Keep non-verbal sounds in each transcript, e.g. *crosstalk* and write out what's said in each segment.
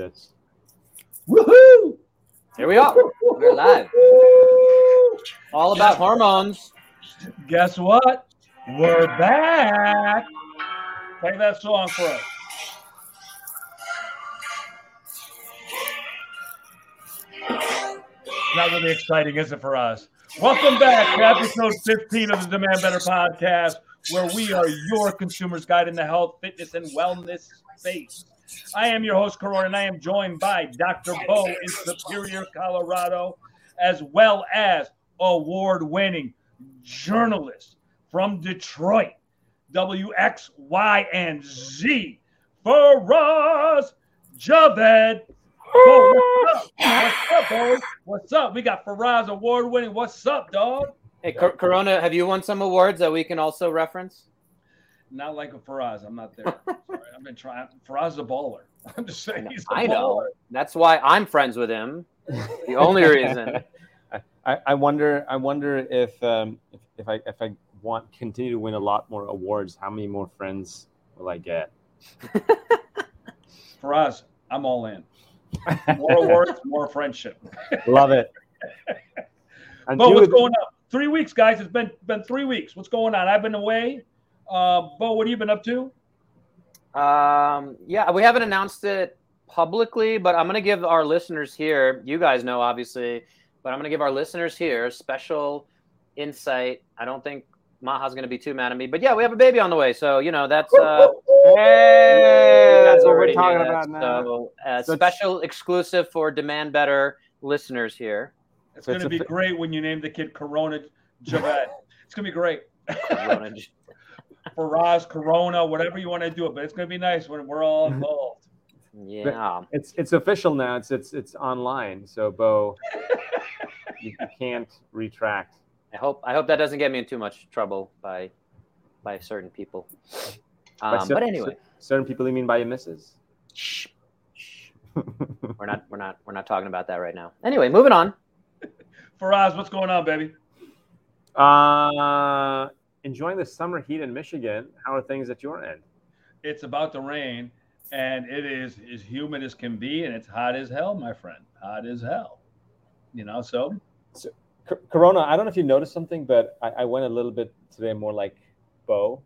this. Woohoo! Here we are. We're live. All about hormones. Guess what? We're back. Play that song for us. Not really exciting, is it for us? Welcome back to episode 15 of the Demand Better podcast, where we are your consumer's guide in the health, fitness, and wellness space. I am your host, Corona, and I am joined by Dr. Bo in Superior, Colorado, as well as award winning journalist from Detroit, WXY and Z, Faraz Javed. What's up? What's up? What's up? We got Faraz award winning. What's up, dog? Hey, Cor- Corona, have you won some awards that we can also reference? Not like a Faraz. I'm not there. *laughs* Sorry, I've been trying. Faraz is a baller. *laughs* I'm just saying he's a I know. baller. That's why I'm friends with him. The only reason. *laughs* I, I wonder. I wonder if, um, if if I if I want continue to win a lot more awards, how many more friends will I get? Faraz, I'm all in. More awards, more friendship. Love it. And Bo, what's it- going on? Three weeks, guys. It's been been three weeks. What's going on? I've been away. Uh, Bo, what have you been up to? Um, yeah, we haven't announced it publicly, but I'm going to give our listeners here, you guys know obviously, but I'm going to give our listeners here special insight. I don't think Maha's going to be too mad at me, but yeah, we have a baby on the way. So, you know, that's, uh, *laughs* Hey, that's what we're already knew talking that. about now. So, uh, So it's- special exclusive for Demand Better listeners here. It's So going to be fi- great when you name the kid Corona Javed. it's going to be great. Corona- *laughs* Faraz, Corona, whatever you want to do it, but it's going to be nice when we're all involved. yeah. It's it's official now. It's it's it's online. So Bo, *laughs* you, you can't retract. I hope I hope that doesn't get me in too much trouble by by certain people. By Um, but anyway, certain people you mean by your missus. shh, shh. *laughs* we're not we're not we're not talking about that right now. Anyway, moving on. *laughs* Faraz, what's going on, baby? Uh, enjoying the summer heat in Michigan. How are things at your end? It's about to rain, and it is as humid as can be, and it's hot as hell, my friend. Hot as hell. You know, so C- Corona, I don't know if you noticed something, but I, I went a little bit today more like Bo.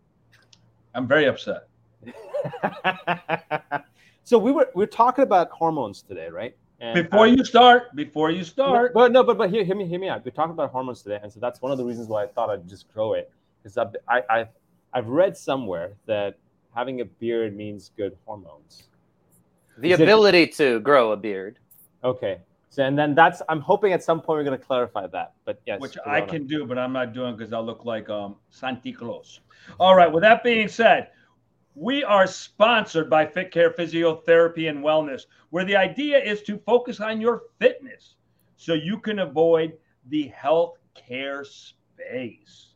I'm very upset. *laughs* so we were we are talking about hormones today, right? And Before I- you start, before you start, But no, but but hear, hear me hear me out. We're talking about hormones today, and so that's one of the reasons why I thought I'd just grow it. Because I I I've read somewhere that having a beard means good hormones. The Is it- ability to grow a beard. Okay. So and then that's I'm hoping at some point we're going to clarify that. But yes, which I Corona. can do, but I'm not doing because I'll look like um, Santi Claus. All right. With that being said, we are sponsored by Fit Care Physiotherapy and Wellness, where the idea is to focus on your fitness so you can avoid the health care space.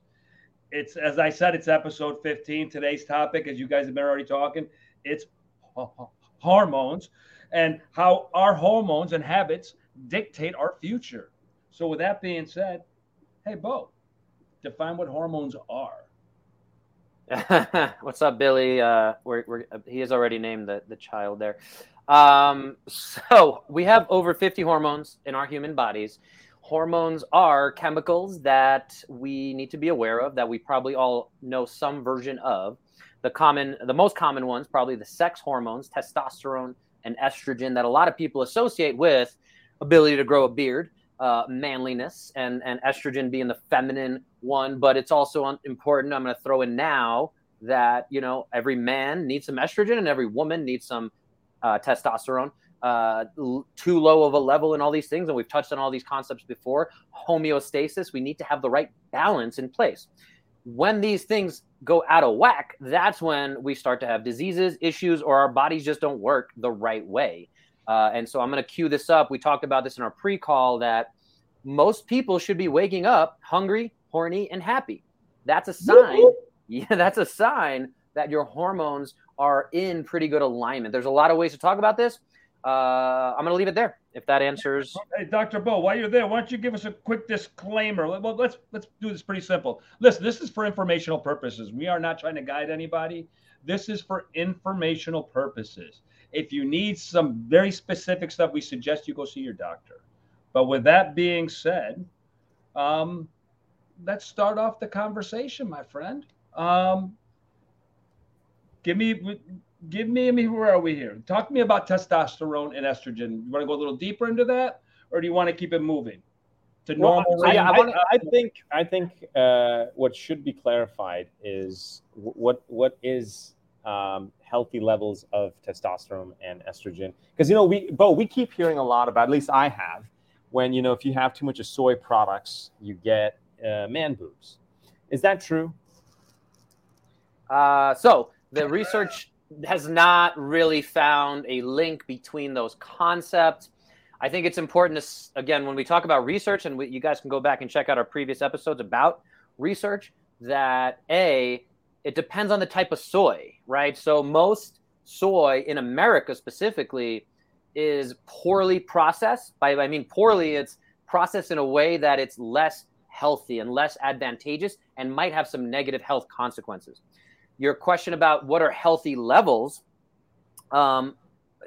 It's as I said, it's episode 15. Today's topic, as you guys have been already talking, it's ho- *laughs* ho- hormones and how our hormones and habits dictate our future. So, with that being said, hey, Bo, define what hormones are. *laughs* What's up, Billy? Uh, we're, we're, he has already named the, the child there. Um, *laughs* so we have over 50 hormones in our human bodies. Hormones are chemicals that we need to be aware of, that we probably all know some version of. The common, the most common ones, probably the sex hormones, testosterone and estrogen, that a lot of people associate with ability to grow a beard, uh, manliness, and and estrogen being the feminine one. But it's also important. I'm going to throw in now that you know every man needs some estrogen and every woman needs some uh, testosterone. Uh, too low of a level in all these things, and we've touched on all these concepts before. Homeostasis. We need to have the right balance in place. When these things go out of whack, that's when we start to have diseases, issues, or our bodies just don't work the right way. Uh, and so I'm going to cue this up. We talked about this in our pre call that most people should be waking up hungry, horny, and happy. That's a sign. *laughs* Yeah, that's a sign that your hormones are in pretty good alignment. There's a lot of ways to talk about this. Uh, I'm going to leave it there if that answers. Hey, Dr. Bo, while you're there, why don't you give us a quick disclaimer? Well, let's let's do this pretty simple. Listen, this is for informational purposes. We are not trying to guide anybody. This is for informational purposes. If you need some very specific stuff, we suggest you go see your doctor. But with that being said, um, let's start off the conversation, my friend. Um, give me, give me, I mean, where are we here? Talk to me about testosterone and estrogen. You want to go a little deeper into that, or do you want to keep it moving to Well, normal? I, range? I, wanna- I think I think uh, what should be clarified is what what is um, healthy levels of testosterone and estrogen because you know we Bo we keep hearing a lot about at least I have when you know if you have too much of soy products you get uh, man boobs. Is that true? Uh, so the research has not really found a link between those concepts. I think it's important to again when we talk about research, and we, you guys can go back and check out our previous episodes about research. That a it depends on the type of soy, right? So most soy in America specifically is poorly processed. By I mean poorly, it's processed in a way that it's less healthy and less advantageous and might have some negative health consequences. Your question about what are healthy levels, um,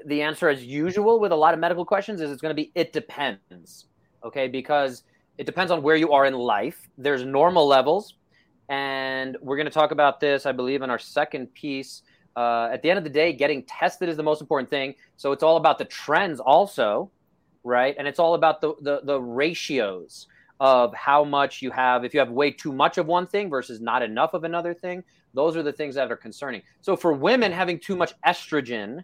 the answer, as usual with a lot of medical questions, is it's going to be it depends. Okay, because it depends on where you are in life. There's normal levels, and we're going to talk about this, I believe, in our second piece. Uh, at the end of the day, getting tested is the most important thing. So it's all about the trends, also, right? And it's all about the the, the ratios of how much you have. If you have way too much of one thing versus not enough of another thing, those are the things that are concerning. So for women, having too much estrogen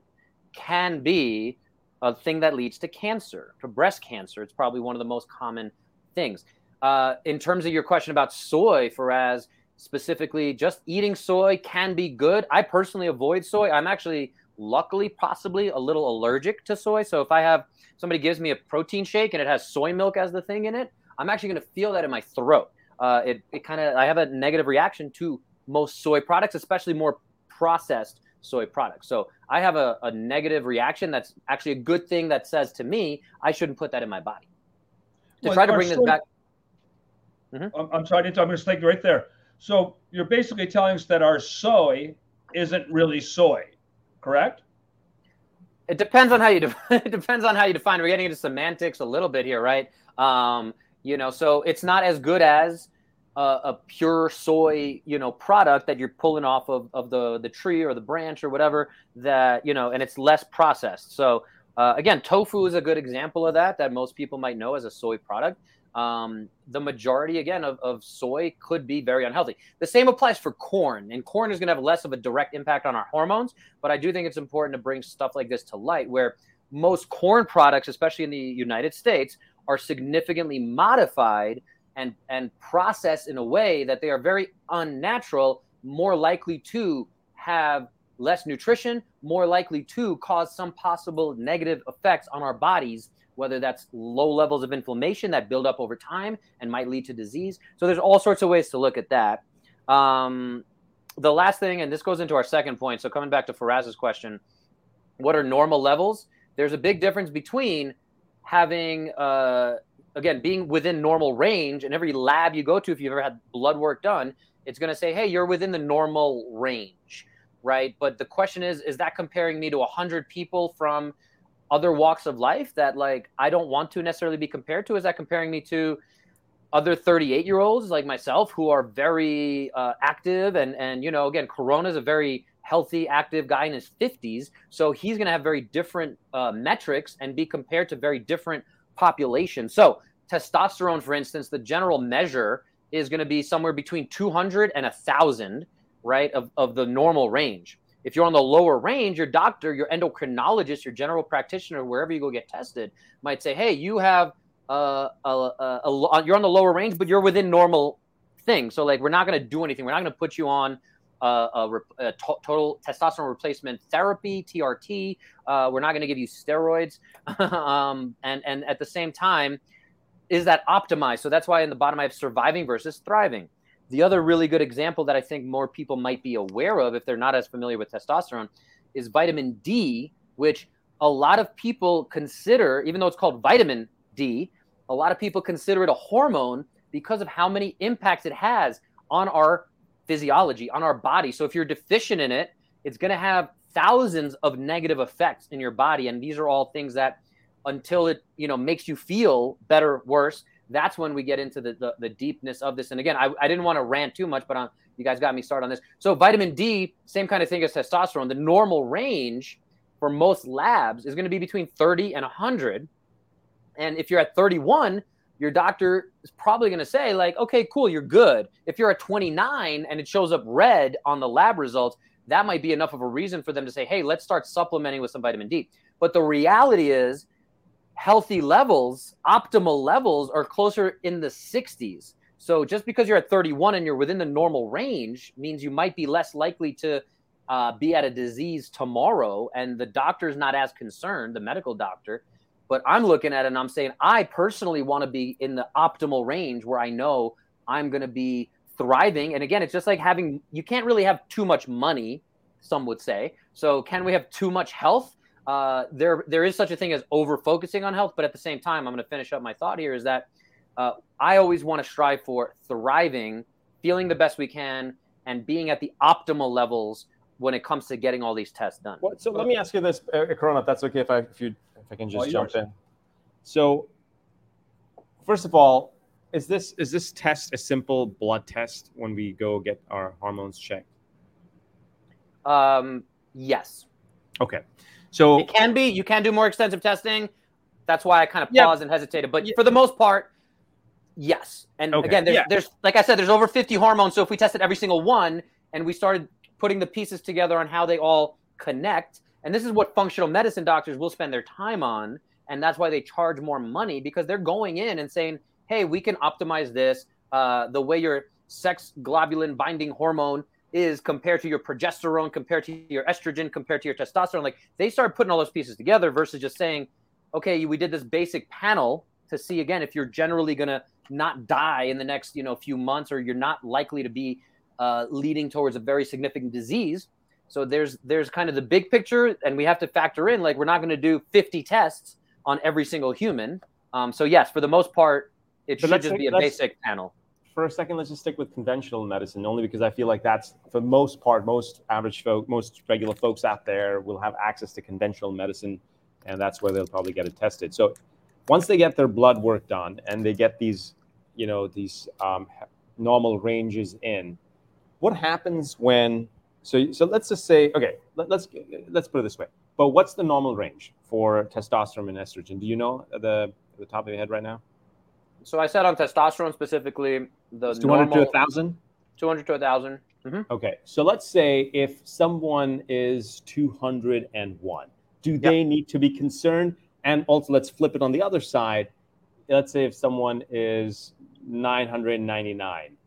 can be a thing that leads to cancer, to breast cancer. It's probably one of the most common things. Uh, in terms of your question about soy, Faraz, specifically, just eating soy can be good. I personally avoid soy. I'm actually, luckily, possibly a little allergic to soy. So if I have somebody gives me a protein shake and it has soy milk as the thing in it, I'm actually going to feel that in my throat. Uh, it it kind of I have a negative reaction to most soy products, especially more processed soy products. So I have a, a negative reaction that's actually a good thing that says to me I shouldn't put that in my body. To Well, try to bring this soy- back, I'm, I'm sorry. I'm going to stay right there. So you're basically telling us that our soy isn't really soy, correct? it depends on how you def- *laughs* it depends on how you define. it. We're getting into semantics a little bit here, right? Um, you know, so it's not as good as a, a pure soy, you know, product that you're pulling off of, of the the tree or the branch or whatever that you know, and it's less processed. So uh, again, tofu is a good example of that that most people might know as a soy product. Um, the majority again of, of soy could be very unhealthy. The same applies for corn, and corn is going to have less of a direct impact on our hormones. But I do think it's important to bring stuff like this to light, where most corn products, especially in the United States, are significantly modified and and processed in a way that they are very unnatural, more likely to have less nutrition, more likely to cause some possible negative effects on our bodies, whether that's low levels of inflammation that build up over time and might lead to disease. So there's all sorts of ways to look at that. Um, the last thing, and this goes into our second point. So coming back to Faraz's question, what are normal levels? There's a big difference between having, uh, again, being within normal range. And every lab you go to, if you've ever had blood work done, it's going to say, hey, you're within the normal range, right? But the question is, is that comparing me to 100 people from other walks of life that like I don't want to necessarily be compared to? Is that comparing me to other 38 year olds like myself who are very uh, active and and you know again Corona is a very healthy active guy in his 50s so he's going to have very different uh, metrics and be compared to very different populations so testosterone for instance the general measure is going to be somewhere between 200 and 1000 right of, of the normal range if you're on the lower range, your doctor, your endocrinologist, your general practitioner, wherever you go get tested, might say, "Hey, you have uh, a, a, a, a you're on the lower range, but you're within normal thing. So like, we're not going to do anything. We're not going to put you on uh, a, re- a to- total testosterone replacement therapy (TRT). Uh, we're not going to give you steroids, *laughs* um, and and at the same time, is that optimized? So that's why in the bottom I have surviving versus thriving. The other really good example that I think more people might be aware of if they're not as familiar with testosterone is vitamin D, which a lot of people consider, even though it's called vitamin D, a lot of people consider it a hormone because of how many impacts it has on our physiology, on our body. So if you're deficient in it, it's going to have thousands of negative effects in your body and these are all things that until it you know makes you feel better worse that's when we get into the the, the deepness of this. And again I, I didn't want to rant too much but on, you guys got me started on this. So vitamin d same kind of thing as testosterone. The normal range for most labs is going to be between 30 and 100 and if you're at 31 your doctor is probably going to say like okay cool you're good. If you're at 29 and it shows up red on the lab results that might be enough of a reason for them to say hey let's start supplementing with some vitamin d. But the reality is healthy levels optimal levels are closer in the 60s so just because you're at 31 and you're within the normal range means you might be less likely to uh, be at a disease tomorrow and the doctor's not as concerned the medical doctor but I'm looking at it and I'm saying, I personally want to be in the optimal range where I know I'm going to be thriving. And again, it's just like having, you can't really have too much money, some would say. So, can we have too much health? Uh, there, there is such a thing as over focusing on health, but at the same time, I'm going to finish up my thought here is that uh, I always want to strive for thriving, feeling the best we can, and being at the optimal levels when it comes to getting all these tests done. Well, so let me ask you this, Corona, if that's okay, if I if you if I can just jump in. So, first of all, is this is this test a simple blood test when we go get our hormones checked? Um, yes. Okay. So it can be. You can do more extensive testing. That's why I kind of paused yeah. and hesitated. But yeah. for the most part, yes. And okay. again, there's, yeah. there's like I said, there's over 50 hormones. So if we tested every single one and we started putting the pieces together on how they all connect, and this is what functional medicine doctors will spend their time on. And that's why they charge more money because they're going in and saying, hey, we can optimize this. Uh, the way your sex globulin binding hormone is compared to your progesterone, compared to your estrogen, compared to your testosterone. Like they started putting all those pieces together versus just saying, okay, we did this basic panel to see again if you're generally going to not die in the next you know few months or you're not likely to be uh, leading towards a very significant disease so there's there's kind of the big picture, and we have to factor in like we're not going to do 50 tests on every single human. Um, so yes, for the most part, it but should just be a basic panel. For a second, let's just stick with conventional medicine, only because I feel like that's for most part, most average folk, most regular folks out there will have access to conventional medicine, and that's where they'll probably get it tested. So once they get their blood work done and they get these, you know, these um, normal ranges in, what happens when so, so let's just say, okay, let, us let's put it this way. But what's the normal range for testosterone and estrogen? Do you know the the top of your head right now? So I said on testosterone specifically, the it's 200 normal, to 1,000? 200 to 1,000. Mm-hmm. Okay. So let's say if someone is 201, do yep. they need to be concerned? And also, let's flip it on the other side. Let's say if someone is 999,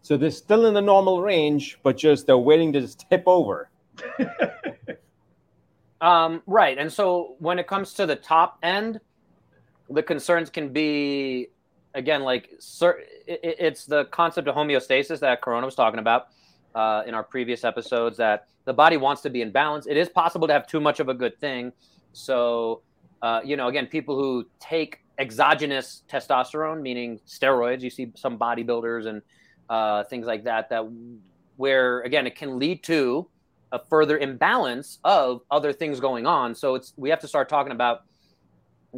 so they're still in the normal range, but just they're waiting to just tip over. *laughs* um, right. And so when it comes to the top end, the concerns can be again like it's the concept of homeostasis that Corona was talking about uh, in our previous episodes. That the body wants to be in balance. It is possible to have too much of a good thing. So uh, you know, again, people who take exogenous testosterone, meaning steroids, you see some bodybuilders and uh, things like that, that where again it can lead to a further imbalance of other things going on. So it's we have to start talking about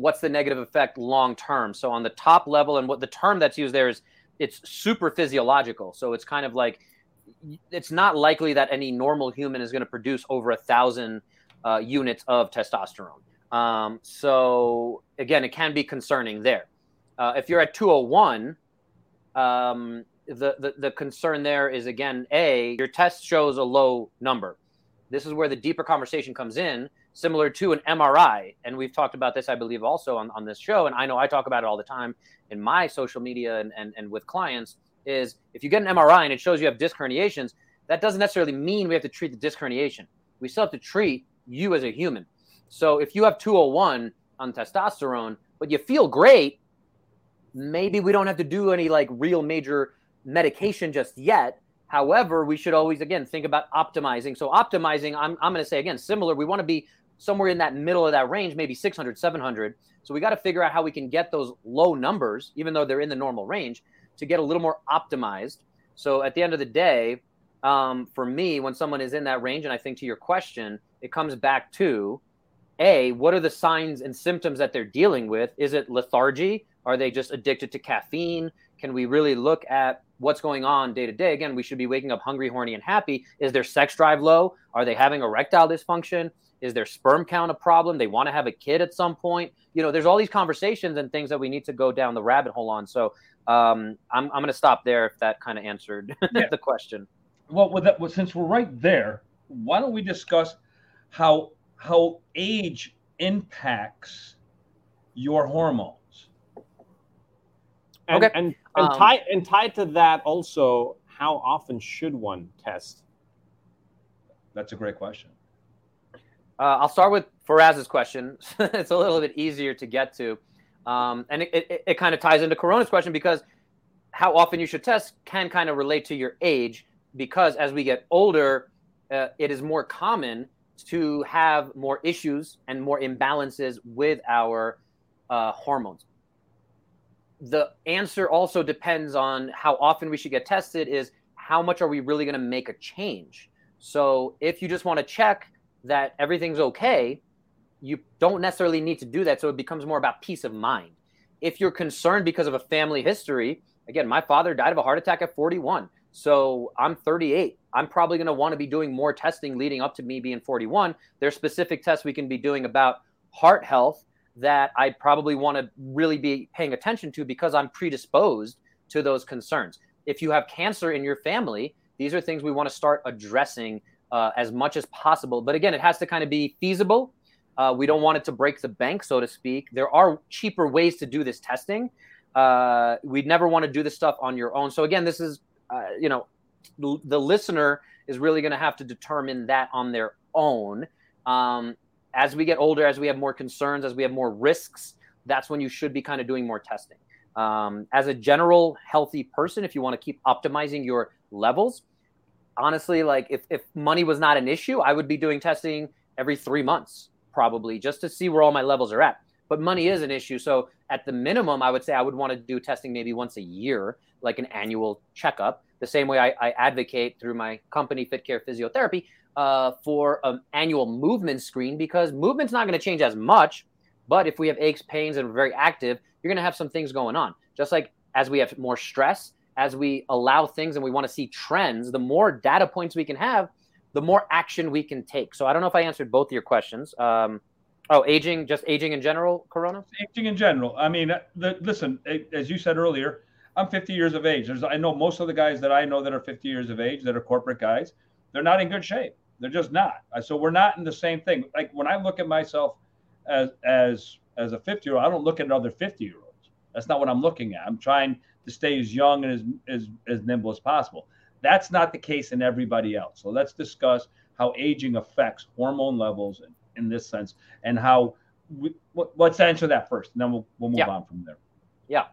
what's the negative effect long term. So on the top level, and what the term that's used there is it's super physiological. So it's kind of like it's not likely that any normal human is going to produce over a thousand uh, units of testosterone. Um, so again, it can be concerning there. Uh, if you're at 201, um, the, the, the concern there is again, A, your test shows a low number. This is where the deeper conversation comes in, similar to an MRI. And we've talked about this, I believe, also on, on this show. And I know I talk about it all the time in my social media and, and, and with clients is if you get an MRI and it shows you have disc herniations, that doesn't necessarily mean we have to treat the disc herniation. We still have to treat you as a human. So if you have 201 on testosterone, but you feel great, maybe we don't have to do any like real major medication just yet. However, we should always, again, think about optimizing. So, optimizing, I'm, I'm going to say again, similar. We want to be somewhere in that middle of that range, maybe 600, 700. So, we got to figure out how we can get those low numbers, even though they're in the normal range, to get a little more optimized. So, at the end of the day, um, for me, when someone is in that range, and I think to your question, it comes back to a what are the signs and symptoms that they're dealing with? Is it lethargy? Are they just addicted to caffeine? Can we really look at what's going on day to day? Again, we should be waking up hungry, horny, and happy. Is their sex drive low? Are they having erectile dysfunction? Is their sperm count a problem? They want to have a kid at some point. You know, there's all these conversations and things that we need to go down the rabbit hole on. So um, I'm, I'm going to stop there if that kind of answered *laughs* yeah. the question. Well, with that, well, since we're right there, why don't we discuss how how age impacts your hormones? And, okay. and, and, um, tie, and tied to that also, how often should one test? That's a great question. Uh, I'll start with Faraz's question. *laughs* it's a little bit easier to get to. Um, and it, it, it kind of ties into Corona's question because how often you should test can kind of relate to your age because as we get older, uh, it is more common to have more issues and more imbalances with our uh, hormones. The answer also depends on how often we should get tested, is how much are we really going to make a change? So if you just want to check that everything's okay, you don't necessarily need to do that. So it becomes more about peace of mind. If you're concerned because of a family history, again, my father died of a heart attack at 41. So I'm 38. I'm probably going to want to be doing more testing leading up to me being 41. There's specific tests we can be doing about heart health that I probably want to really be paying attention to because I'm predisposed to those concerns. If you have cancer in your family, these are things we want to start addressing uh, as much as possible. But again, it has to kind of be feasible. Uh, we don't want it to break the bank, so to speak. There are cheaper ways to do this testing. Uh, we'd never want to do this stuff on your own. So again, this is, uh, you know, the, the, listener is really going to have to determine that on their own. Um, as we get older, as we have more concerns, as we have more risks, that's when you should be kind of doing more testing. Um, as a general healthy person, if you want to keep optimizing your levels, honestly, like if, if money was not an issue, I would be doing testing every three months, probably just to see where all my levels are at. But money is an issue. So at the minimum, I would say I would want to do testing maybe once a year, like an annual checkup. The same way I, I advocate through my company, FitCare Physiotherapy, uh, for an annual movement screen because movement's not going to change as much. But if we have aches, pains, and we're very active, you're going to have some things going on. Just like as we have more stress, as we allow things and we want to see trends, the more data points we can have, the more action we can take. So I don't know if I answered both of your questions. Um, oh, aging, just aging in general, Corona? Aging in general. I mean, the, listen, as you said earlier, I'm 50 years of age. There's, I know most of the guys that I know that are 50 years of age that are corporate guys, they're not in good shape. They're just not. So we're not in the same thing. Like when I look at myself as as as a 50 year old, I don't look at other 50 year olds. That's not what I'm looking at. I'm trying to stay as young and as, as, as nimble as possible. That's not the case in everybody else. So let's discuss how aging affects hormone levels in, in this sense and how we, let's answer that first and then we'll, we'll move yeah. on from there. Yeah.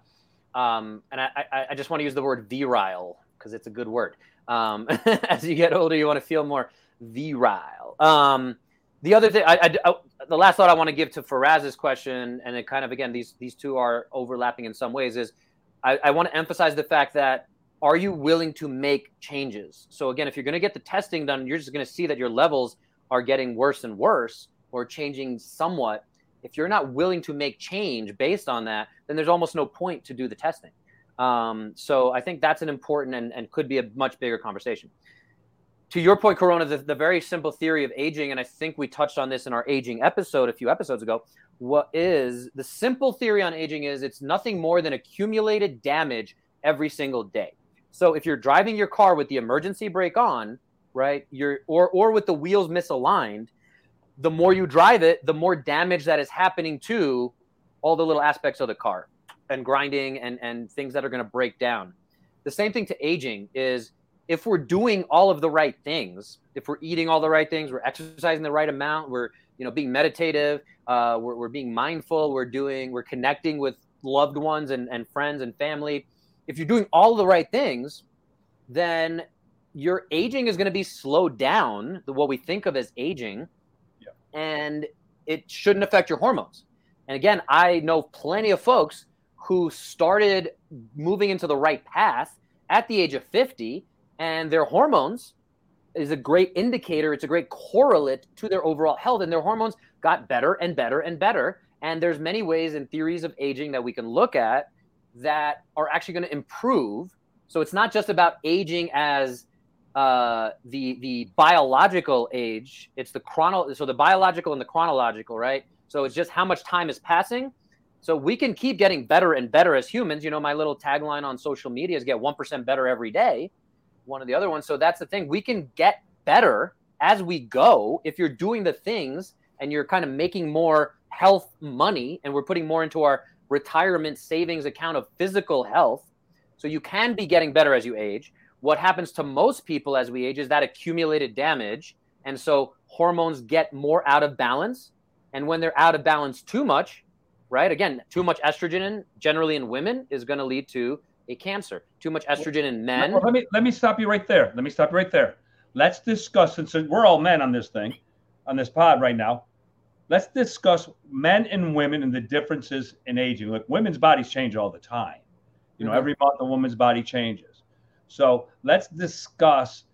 Um, and I, I, I, just want to use the word virile because it's a good word. Um, *laughs* as you get older, you want to feel more virile. Um, the other thing, I, I, I, the last thought I want to give to Faraz's question, and it kind of again these these two are overlapping in some ways, is I, I want to emphasize the fact that are you willing to make changes? So again, if you're going to get the testing done, you're just going to see that your levels are getting worse and worse or changing somewhat. If you're not willing to make change based on that, then there's almost no point to do the testing. Um, so I think that's an important and, and could be a much bigger conversation. To your point, Corona, the, the very simple theory of aging, and I think we touched on this in our aging episode a few episodes ago, what is the simple theory on aging is it's nothing more than accumulated damage every single day. So if you're driving your car with the emergency brake on, right, you're or or with the wheels misaligned, the more you drive it, the more damage that is happening to all the little aspects of the car and grinding and and things that are going to break down. The same thing to aging is if we're doing all of the right things, if we're eating all the right things, we're exercising the right amount, we're you know being meditative uh, we're, we're being mindful we're doing we're connecting with loved ones and, and friends and family if you're doing all the right things then your aging is going to be slowed down the what we think of as aging yeah. and it shouldn't affect your hormones and again i know plenty of folks who started moving into the right path at the age of 50 and their hormones is a great indicator. It's a great correlate to their overall health, and their hormones got better and better and better. And there's many ways and theories of aging that we can look at that are actually going to improve. So it's not just about aging as uh, the the biological age. It's the chrono. So the biological and the chronological, right? So it's just how much time is passing. So we can keep getting better and better as humans. You know, my little tagline on social media is get one percent better every day. One of the other ones. So that's the thing. We can get better as we go if you're doing the things and you're kind of making more health money and we're putting more into our retirement savings account of physical health. So you can be getting better as you age. What happens to most people as we age is that accumulated damage. And so hormones get more out of balance. And when they're out of balance too much, right? Again, too much estrogen generally in women is going to lead to a cancer. Too much estrogen in men. Let me let me stop you right there. Let me stop you right there. Let's discuss since we're all men on this thing, on this pod right now. Let's discuss men and women and the differences in aging. Look, women's bodies change all the time. You know, mm-hmm. every month a woman's body changes. So let's discuss.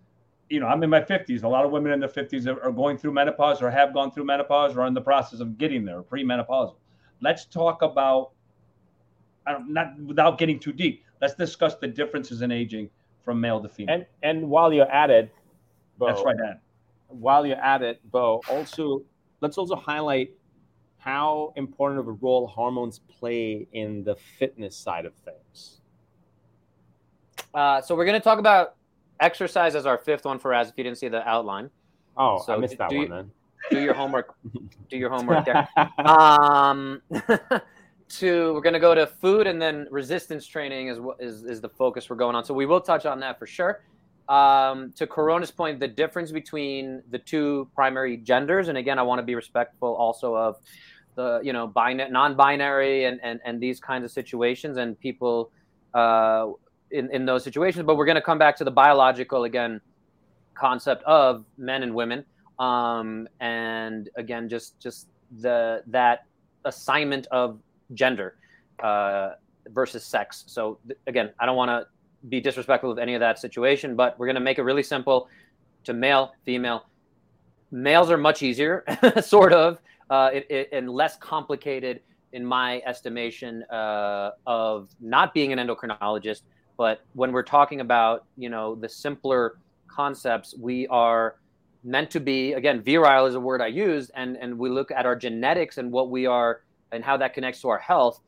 You know, I'm in my 50s. A lot of women in their 50s are, are going through menopause or have gone through menopause or are in the process of getting there, premenopausal. Let's talk about, I don't, not without getting too deep. Let's discuss the differences in aging from male to female. And and while you're at it, Bo, that's right, Dan. While you're at it, Bo, also let's also highlight how important of a role hormones play in the fitness side of things. Uh, so we're going to talk about exercise as our fifth one for as if you didn't see the outline. Oh, so I missed that one you, then. Do your homework. do your homework there. *laughs* Um, *laughs* to we're going to go to food and then resistance training is what is is the focus we're going on. So we will touch on that for sure. Um, to Corona's point, the difference between the two primary genders, and again, I want to be respectful also of the you know bin- non-binary and, and and these kinds of situations and people uh, in in those situations. But we're going to come back to the biological again concept of men and women, um, and again, just just the that assignment of gender uh, versus sex. So th- again, I don't want to be disrespectful of any of that situation, but we're going to make it really simple to male, female. Males are much easier, *laughs* sort of, uh, it, it, and less complicated, in my estimation, uh, of not being an endocrinologist. But when we're talking about, you know, the simpler concepts, we are meant to be again virile is a word i used and and we look at our genetics and what we are and how that connects to our health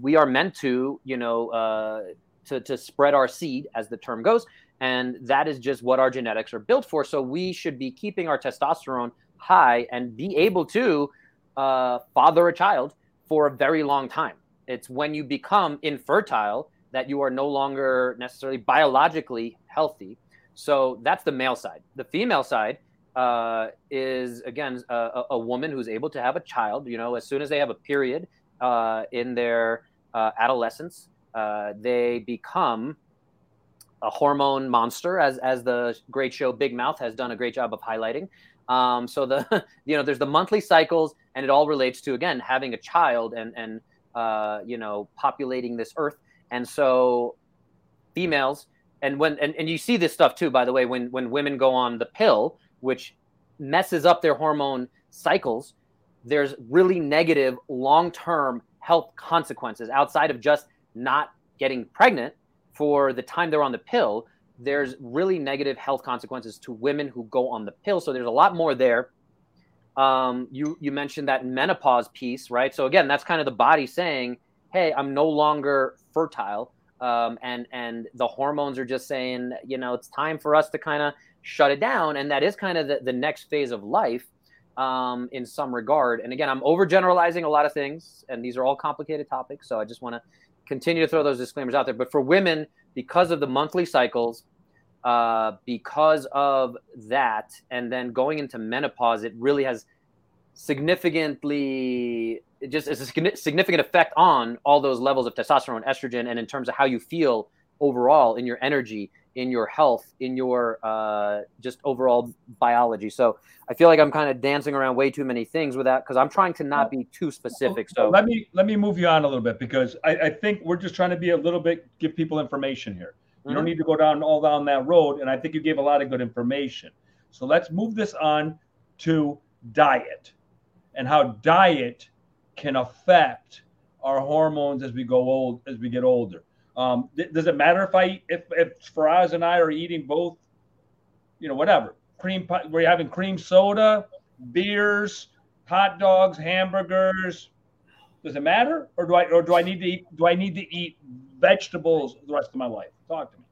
we are meant to you know uh, to, to spread our seed, as the term goes. And that is just what our genetics are built for. So we should be keeping our testosterone high and be able to uh, father a child for a very long time. It's when you become infertile that you are no longer necessarily biologically healthy. So that's the male side. The female side uh, is again a, a, woman who's able to have a child. You know, as soon as they have a period uh, in their uh, adolescence, uh, they become a hormone monster, as as the great show Big Mouth has done a great job of highlighting. Um, so the *laughs* you know there's the monthly cycles, and it all relates to again having a child and and uh, you know populating this earth. And so females, and when and, and you see this stuff too, by the way, when when women go on the pill, which messes up their hormone cycles, there's really negative long term health consequences outside of just not getting pregnant for the time they're on the pill, there's really negative health consequences to women who go on the pill. So there's a lot more there. Um, you you mentioned that menopause piece, right? So again, that's kind of the body saying, "Hey, I'm no longer fertile," um, and and the hormones are just saying, you know, it's time for us to kind of shut it down, and that is kind of the, the next phase of life um, in some regard. And again, I'm overgeneralizing a lot of things, and these are all complicated topics, so I just want to continue to throw those disclaimers out there. But for women, because of the monthly cycles, uh, because of that, and then going into menopause, it really has significantly it just is a significant effect on all those levels of testosterone, estrogen, and in terms of how you feel overall in your energy in your health, in your uh, just overall biology. So I feel like I'm kind of dancing around way too many things with that because I'm trying to not be too specific. So let me let me move you on a little bit because I, I think we're just trying to be a little bit give people information here. You mm-hmm. don't need to go down all down that road, and I think you gave a lot of good information. So let's move this on to diet and how diet can affect our hormones as we go old as we get older. Um, th- does it matter if I if if Faraz and I are eating both, you know, whatever cream pie, we're having cream soda, beers, hot dogs, hamburgers. Does it matter, or do I or do I need to eat do I need to eat vegetables the rest of my life? Talk to me.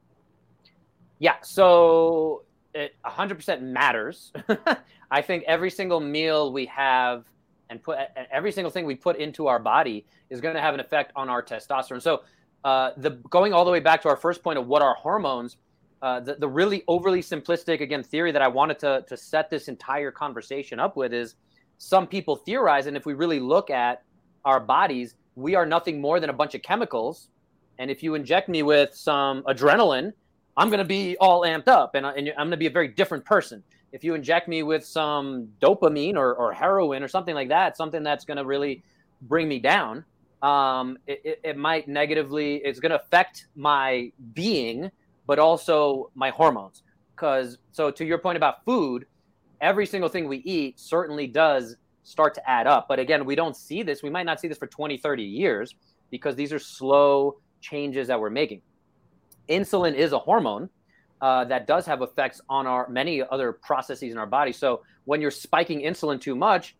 Yeah, so it 100% matters. *laughs* I think every single meal we have and put every single thing we put into our body is going to have an effect on our testosterone. So, uh, the going all the way back to our first point of what are hormones, uh, the, the really overly simplistic again theory that I wanted to to set this entire conversation up with is some people theorize, and if we really look at our bodies, we are nothing more than a bunch of chemicals. And if you inject me with some adrenaline, I'm going to be all amped up and, and I'm going to be a very different person. If you inject me with some dopamine or, or heroin or something like that, something that's going to really bring me down, um, it, it, it might negatively, it's going to affect my being, but also my hormones. Because, so to your point about food, every single thing we eat certainly does start to add up. But again, we don't see this. We might not see this for 20, 30 years because these are slow changes that we're making insulin is a hormone uh, that does have effects on our many other processes in our body. So when you're spiking insulin too much,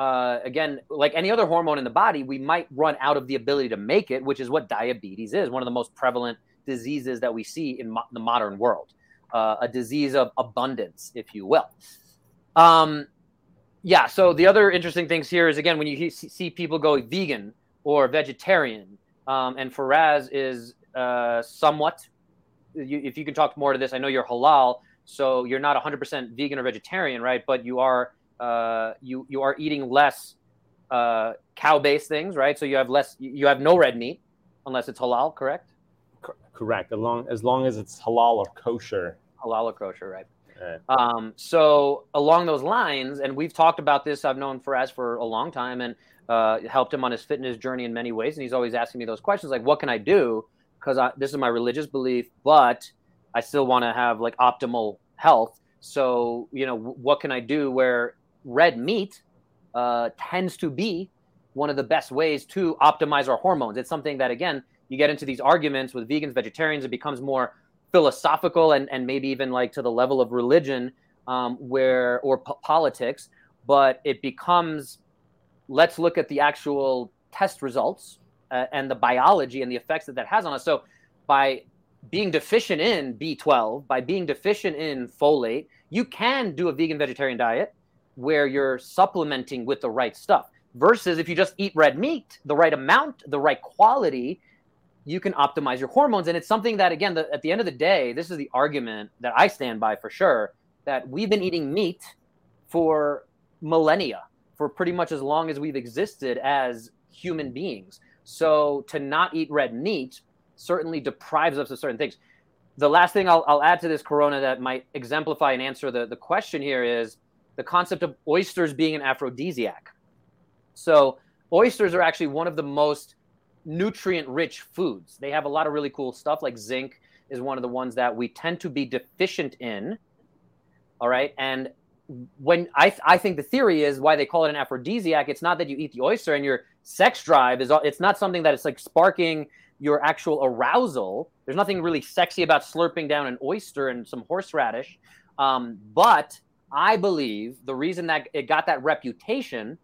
uh, again, like any other hormone in the body, we might run out of the ability to make it, which is what diabetes is one of the most prevalent diseases that we see in mo- the modern world, uh, a disease of abundance, if you will. Um, yeah. So the other interesting things here is again when you see people go vegan or vegetarian, um, and Faraz is uh, somewhat. You, if you can talk more to this, I know you're halal, so you're not 100% vegan or vegetarian, right? But you are uh, you you are eating less uh, cow-based things, right? So you have less. You have no red meat unless it's halal, correct? correct. As long as long as it's halal or kosher. Halal or kosher, right? Right. Um, so along those lines, and we've talked about this. I've known Faraz for a long time and uh, helped him on his fitness journey in many ways. And he's always asking me those questions, like, "What can I do?" because this is my religious belief, but I still want to have like optimal health. So, you know, what can I do where red meat uh, tends to be one of the best ways to optimize our hormones? It's something that, again, you get into these arguments with vegans, vegetarians, it becomes more philosophical and, and maybe even like to the level of religion um, where or politics, but it becomes let's look at the actual test results uh, and the biology and the effects that that has on us. So by being deficient in B12, by being deficient in folate, you can do a vegan vegetarian diet where you're supplementing with the right stuff. Versus if you just eat red meat, the right amount, the right quality, you can optimize your hormones. And it's something that, again, the, at the end of the day, this is the argument that I stand by for sure that we've been eating meat for millennia, for pretty much as long as we've existed as human beings. So to not eat red meat certainly deprives us of certain things. The last thing I'll, I'll add to this corona that might exemplify and answer the, the question here is the concept of oysters being an aphrodisiac. So oysters are actually one of the most nutrient rich foods. They have a lot of really cool stuff like zinc is one of the ones that we tend to be deficient in. All right. And when I, I think the theory is why they call it an aphrodisiac, it's not that you eat the oyster and you're sex drive is it's not something that it's like sparking your actual arousal. There's nothing really sexy about slurping down an oyster and some horseradish. Um, but I believe the reason that it got that reputation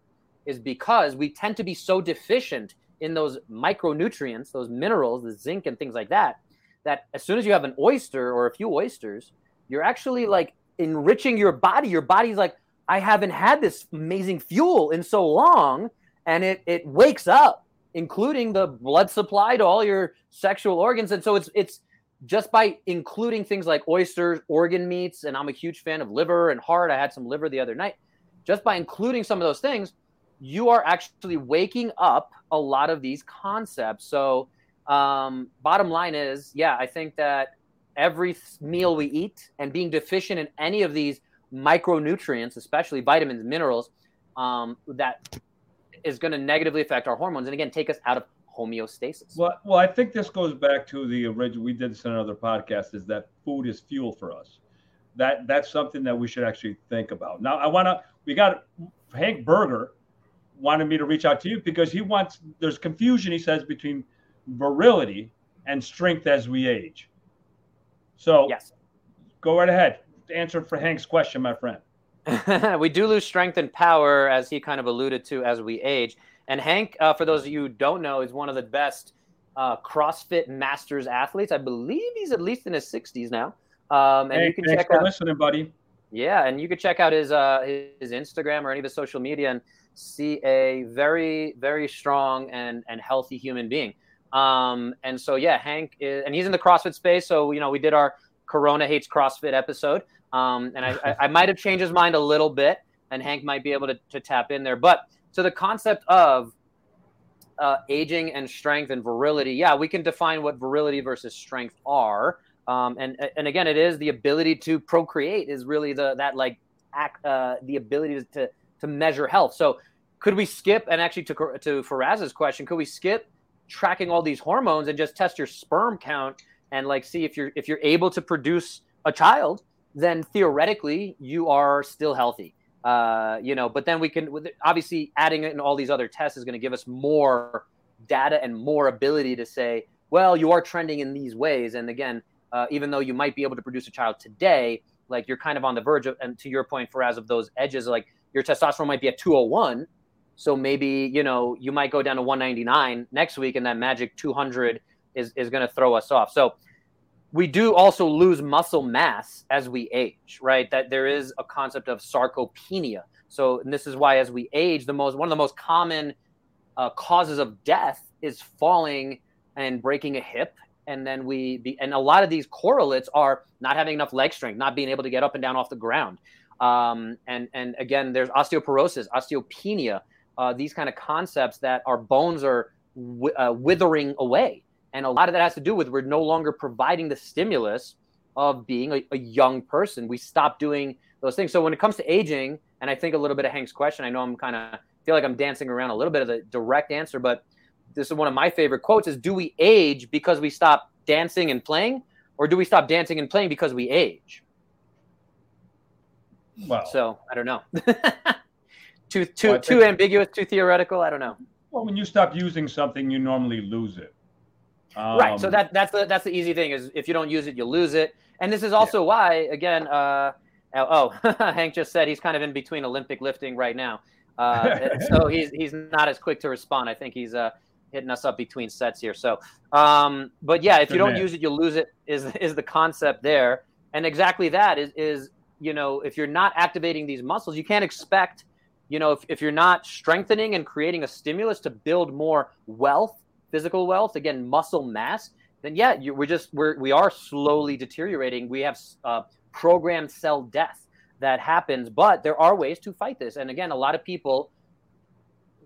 is because we tend to be so deficient in those micronutrients, those minerals, the zinc and things like that, that as soon as you have an oyster or a few oysters, you're actually like enriching your body. Your body's like, I haven't had this amazing fuel in so long and it it wakes up, including the blood supply to all your sexual organs. And so it's it's just by including things like oysters, organ meats, and I'm a huge fan of liver and heart. I had some liver the other night. Just by including some of those things, you are actually waking up a lot of these concepts. So, um, bottom line is, yeah, I think that every meal we eat and being deficient in any of these micronutrients, especially vitamins, minerals, um, that is going to negatively affect our hormones and again take us out of homeostasis. Well, well, I think this goes back to the original. We did this in another podcast. Is that food is fuel for us? that that's something that we should actually think about. Now, I want to. We got Hank Berger wanted me to reach out to you because he wants. There's confusion. He says between virility and strength as we age. So Yes. go right ahead. Answer for Hank's question, my friend. *laughs* we do lose strength and power, as he kind of alluded to, as we age. And Hank, uh, for those of you who don't know, is one of the best uh, CrossFit Masters athletes. I believe he's at least in his 60s now. Um, and Hank, you can thanks check for out, listening, buddy. yeah, and you can check out his uh, his Instagram or any of his social media and see a very very strong and and healthy human being. Um, and so yeah, Hank is, and he's in the CrossFit space. So you know, we did our Corona hates CrossFit episode, um, and I, I, I might have changed his mind a little bit, and Hank might be able to, to tap in there. But to the concept of uh, aging and strength and virility, yeah, we can define what virility versus strength are. Um, and and again, it is the ability to procreate is really the that like act uh, the ability to to measure health. So could we skip and actually to to Faraz's question, could we skip tracking all these hormones and just test your sperm count and like see if you're if you're able to produce a child, then theoretically you are still healthy. Uh, you know, but then we can obviously adding in all these other tests is going to give us more data and more ability to say, well, you are trending in these ways. And again, uh, even though you might be able to produce a child today, like you're kind of on the verge of, and to your point, Faraz, of those edges, like your testosterone might be at 201. So maybe, you know, you might go down to 199 next week and that magic 200 is, is going to throw us off. So we do also lose muscle mass as we age, right? That there is a concept of sarcopenia. So this is why as we age, the most one of the most common uh, causes of death is falling and breaking a hip and then we be, and a lot of these correlates are not having enough leg strength not being able to get up and down off the ground um, and and again there's osteoporosis osteopenia uh, these kind of concepts that our bones are wi- uh, withering away and a lot of that has to do with we're no longer providing the stimulus of being a, a young person. We stop doing those things. So when it comes to aging and i think a little bit of hank's question i know i'm kind of feel like i'm dancing around a little bit of the direct answer but this is one of my favorite quotes is do we age because we stop dancing and playing or do we stop dancing and playing because we age? Well, so i don't know. *laughs* Too too Well, too ambiguous too theoretical i don't know. Well, when you stop using something, you normally lose it. Right so Um, that that's the that's the easy thing is if you don't use it you lose it. And this is also why again uh oh *laughs* hank just said he's kind of in between olympic lifting right now. Uh *laughs* so he's he's not as quick to respond. I think he's uh hitting us up between sets here. So um but yeah if you don't man. use it you'll lose it is is the concept there. And exactly that is is you know if you're not activating these muscles you can't expect you know if, if you're not strengthening and creating a stimulus to build more wealth physical wealth again muscle mass then yeah you, we're just we're we are slowly deteriorating. We have uh, programmed cell death that happens but there are ways to fight this. And again a lot of people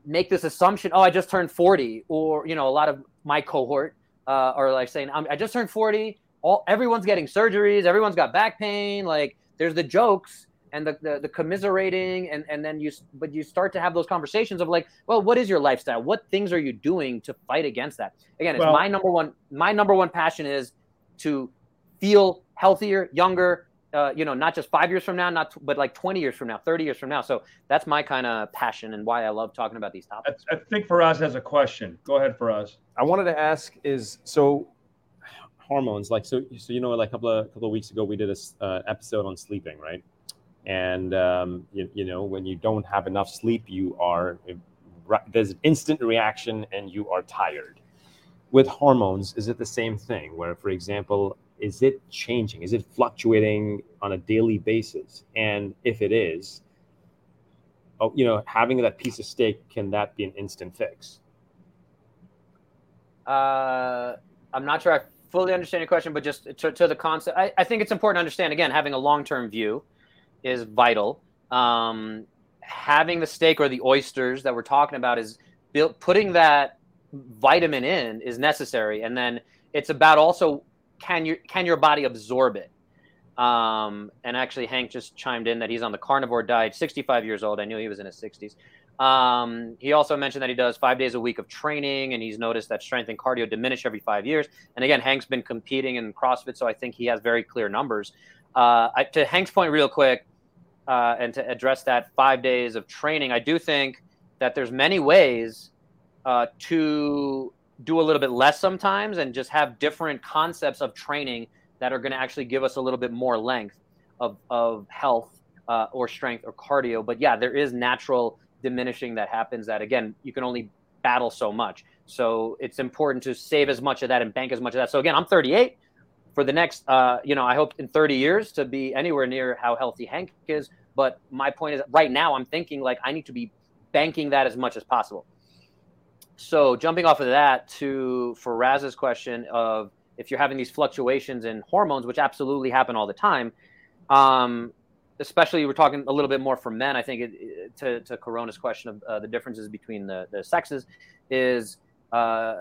make this assumption oh i just turned 40 or you know a lot of my cohort uh, are like saying i just turned 40 all everyone's getting surgeries everyone's got back pain like there's the jokes and the, the, the commiserating and, and then you but you start to have those conversations of like well what is your lifestyle? What things are you doing to fight against that? Again it's Well- my number one my number one passion is to feel healthier younger uh, you know not just five years from now not but like 20 years from now 30 years from now. So that's my kind of passion and why i love talking about these topics. I think Faraz has a question. Go ahead, Faraz. I wanted to ask is so *sighs* hormones like so so you know like a couple of couple of weeks ago we did this uh, episode on sleeping right and um, you, you know when you don't have enough sleep you are there's an instant reaction and you are tired. With hormones is it the same thing where for example is it changing? Is it fluctuating on a daily basis? And if it is oh you know having that piece of steak can that be an instant fix? Uh, I'm not sure I fully understand your question, but just to, to the concept, I, I think it's important to understand again, having a long term view is vital. Um, having the steak or the oysters that we're talking about is built, putting that vitamin in is necessary. And then it's about also can you can your body absorb it? Um, and actually, Hank just chimed in that he's on the carnivore diet, 65 years old. I knew he was in his 60s. Um, he also mentioned that he does five days a week of training, and he's noticed that strength and cardio diminish every five years. And again, Hank's been competing in CrossFit, so I think he has very clear numbers. uh, I, to Hank's point, real quick, uh, and to address that five days of training, I do think that there's many ways uh, to do a little bit less sometimes and just have different concepts of training that are going to actually give us a little bit more length of, of health uh, or strength or cardio. But yeah, there is natural diminishing that happens that, again, you can only battle so much. So it's important to save as much of that and bank as much of that. So again, I'm 38 for the next, uh, you know, I hope in 30 years to be anywhere near how healthy Hank is. But my point is, right now, I'm thinking like I need to be banking that as much as possible. So jumping off of that to Faraz's question of if you're having these fluctuations in hormones, which absolutely happen all the time, um, especially we're talking a little bit more for men. I think it, to to Corona's question of uh, the differences between the the sexes is uh,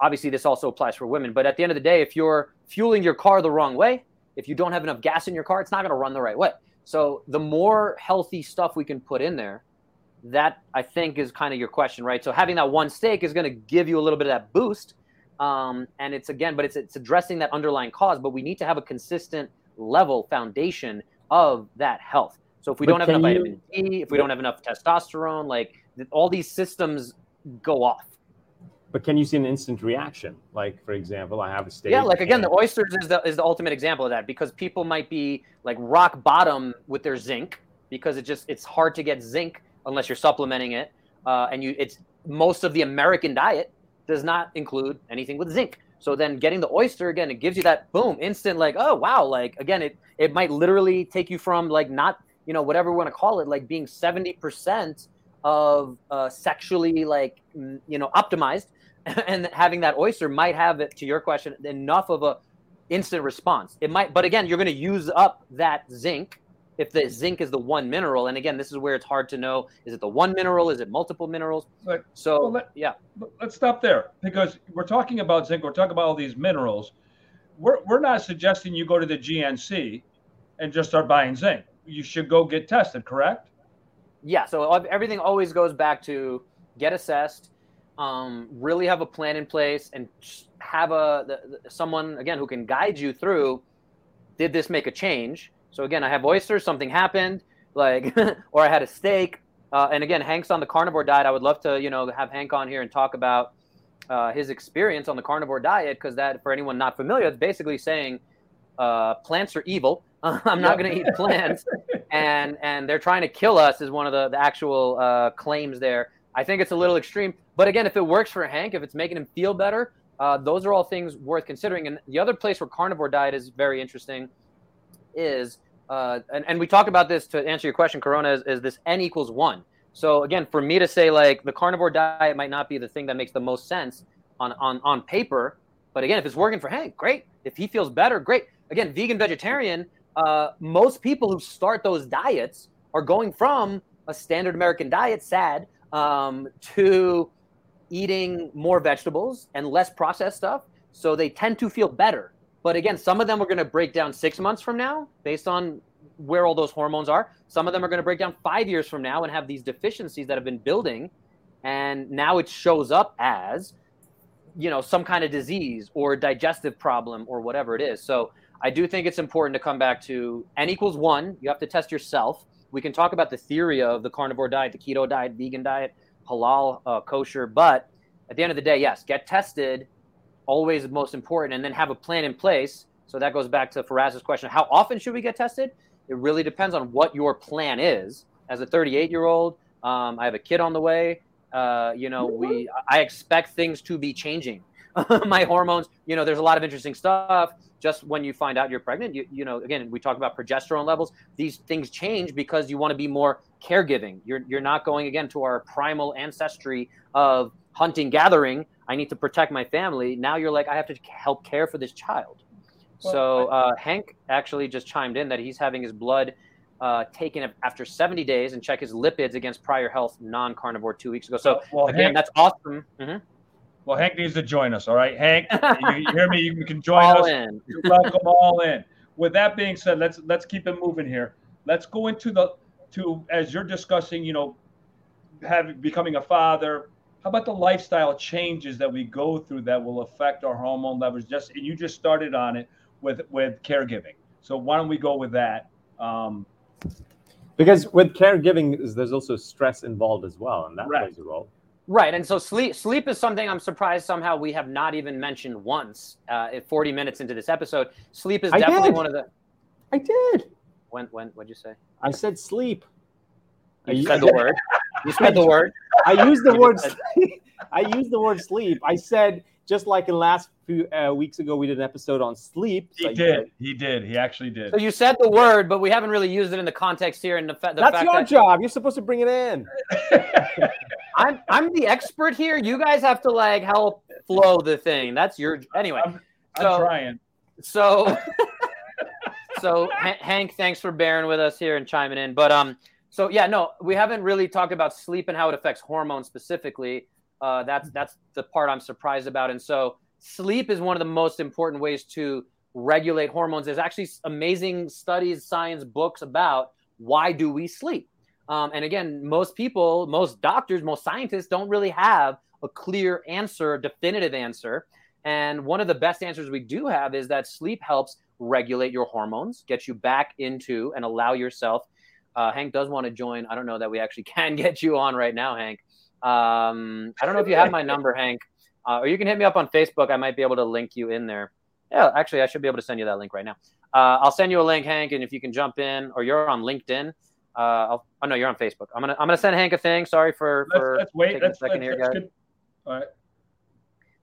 obviously this also applies for women. But at the end of the day, if you're fueling your car the wrong way, if you don't have enough gas in your car, it's not going to run the right way. So the more healthy stuff we can put in there, that I think is kind of your question, right? So having that one steak is going to give you a little bit of that boost. Um, and it's again, but it's it's addressing that underlying cause. But we need to have a consistent level foundation of that health. So if we but don't have enough you, vitamin D, if we yeah. don't have enough testosterone, like all these systems go off. But can you see an instant reaction? Like, for example, I have a steak. Yeah, like again, the oysters is the is the ultimate example of that because people might be like rock bottom with their zinc because it just it's hard to get zinc unless you're supplementing it, uh, and you it's most of the American diet does not include anything with zinc. So then getting the oyster again, it gives you that boom, instant like, oh wow, like again, it it might literally take you from like not you know whatever we want to call it, like being seventy percent of uh, sexually like you know optimized *laughs* and having that oyster might have it to your question enough of a instant response. It might but again you're going to use up that zinc if the zinc is the one mineral. And again this is where it's hard to know is it the one mineral is it multiple minerals? But, so well, let, yeah. let's stop there because we're talking about zinc we're talking about all these minerals. We're, we're not suggesting you go to the gnc and just start buying zinc. You should go get tested correct? Yeah so everything always goes back to get assessed um, really have a plan in place and have a the, the, someone again who can guide you through did this make a change? So again i have oysters something happened like *laughs* or i had a steak uh, and again hank's on the carnivore diet. I would love to you know have hank on here and talk about uh, his experience on the carnivore diet because that for anyone not familiar it's basically saying uh, plants are evil. *laughs* I'm not going to eat plants. *laughs* And and they're trying to kill us is one of the, the actual uh, claims there. I think it's a little extreme. But again, if it works for Hank, if it's making him feel better, uh, those are all things worth considering. And the other place where carnivore diet is very interesting is, uh, and, and we talked about this to answer your question, Corona, is, is this N equals one. So again, for me to say like the carnivore diet might not be the thing that makes the most sense on, on, on paper, but again, if it's working for Hank, great. If he feels better, great. Again, vegan, vegetarian, uh, most people who start those diets are going from a standard American diet, sad, um, to eating more vegetables and less processed stuff. So they tend to feel better. But again, some of them are going to break down six months from now based on where all those hormones are. Some of them are going to break down five years from now and have these deficiencies that have been building. And now it shows up as, you know, some kind of disease or digestive problem or whatever it is. So I do think it's important to come back to N equals one. You have to test yourself we can talk about the theory of the carnivore diet, the keto diet, vegan diet, halal, uh, kosher. But at the end of the day, yes, get tested, always the most important, and then have a plan in place. So that goes back to Faraz's question: How often should we get tested? It really depends on what your plan is. As a 38 year old, um, I have a kid on the way. Uh, you know, we I expect things to be changing. *laughs* My hormones, you know, there's a lot of interesting stuff just when you find out you're pregnant, you, you know, again, we talk about progesterone levels. These things change because you want to be more caregiving. You're, you're not going again to our primal ancestry of hunting, gathering. I need to protect my family. Now you're like, I have to help care for this child. Well, so uh, Hank actually just chimed in that he's having his blood uh, taken after 70 days and check his lipids against prior health non-carnivore two weeks ago. So well, again, Hank, that's awesome. Mm-hmm. Well, Hank needs to join us. All right, Hank, *laughs* you, you hear me? You can join all us. In. You're welcome all in. With that being said, let's let's keep it moving here. Let's go into the to as you're discussing. You know, having becoming a father. How about the lifestyle changes that we go through that will affect our hormone levels? Just and you just started on it with with caregiving. So why don't we go with that? Um, because with caregiving, there's also stress involved as well, and that Right. plays a role. Right, and so sleep sleep is something I'm surprised somehow we have not even mentioned once. Uh, at 40 minutes into this episode, sleep is I definitely did. one of the. I did. When when what'd you say? I said sleep. I You said *laughs* the word. You said the word. I used the You word. *laughs* I used the word sleep. I said just like in last few uh, weeks ago, we did an episode on sleep. he So I did. said, He did. He actually did. So you said the word, but we haven't really used it in the context here. And the, fa- the That's fact your that job. You're supposed to bring it in. *laughs* I'm I'm the expert here. You guys have to like help flow the thing. That's your anyway. I'm, I'm So- trying. So, *laughs* so Ha- Hank, thanks for bearing with us here and chiming in. But um, so yeah, no, we haven't really talked about sleep and how it affects hormones specifically. Uh, that's that's the part I'm surprised about. And so, sleep is one of the most important ways to regulate hormones. There's actually amazing studies, science books about why do we sleep. Um, and again, most people, most doctors, most scientists don't really have a clear answer, definitive answer. And one of the best answers we do have is that sleep helps regulate your hormones, get you back into and allow yourself. Uh, Hank does want to join. I don't know that we actually *laughs* can get you on right now, Hank. Um, I don't know if you have my number, Hank, uh, or you can hit me up on Facebook. I might be able to link you in there. Yeah, actually, I should be able to send you that link right now. Uh, I'll send you a link, Hank, and if you can jump in, or you're on LinkedIn. Uh, I'll, oh no, you're on Facebook. I'm gonna I'm gonna send Hank a thing. Sorry for Let's, for let's wait. taking a second let's, here, guys. get, all right.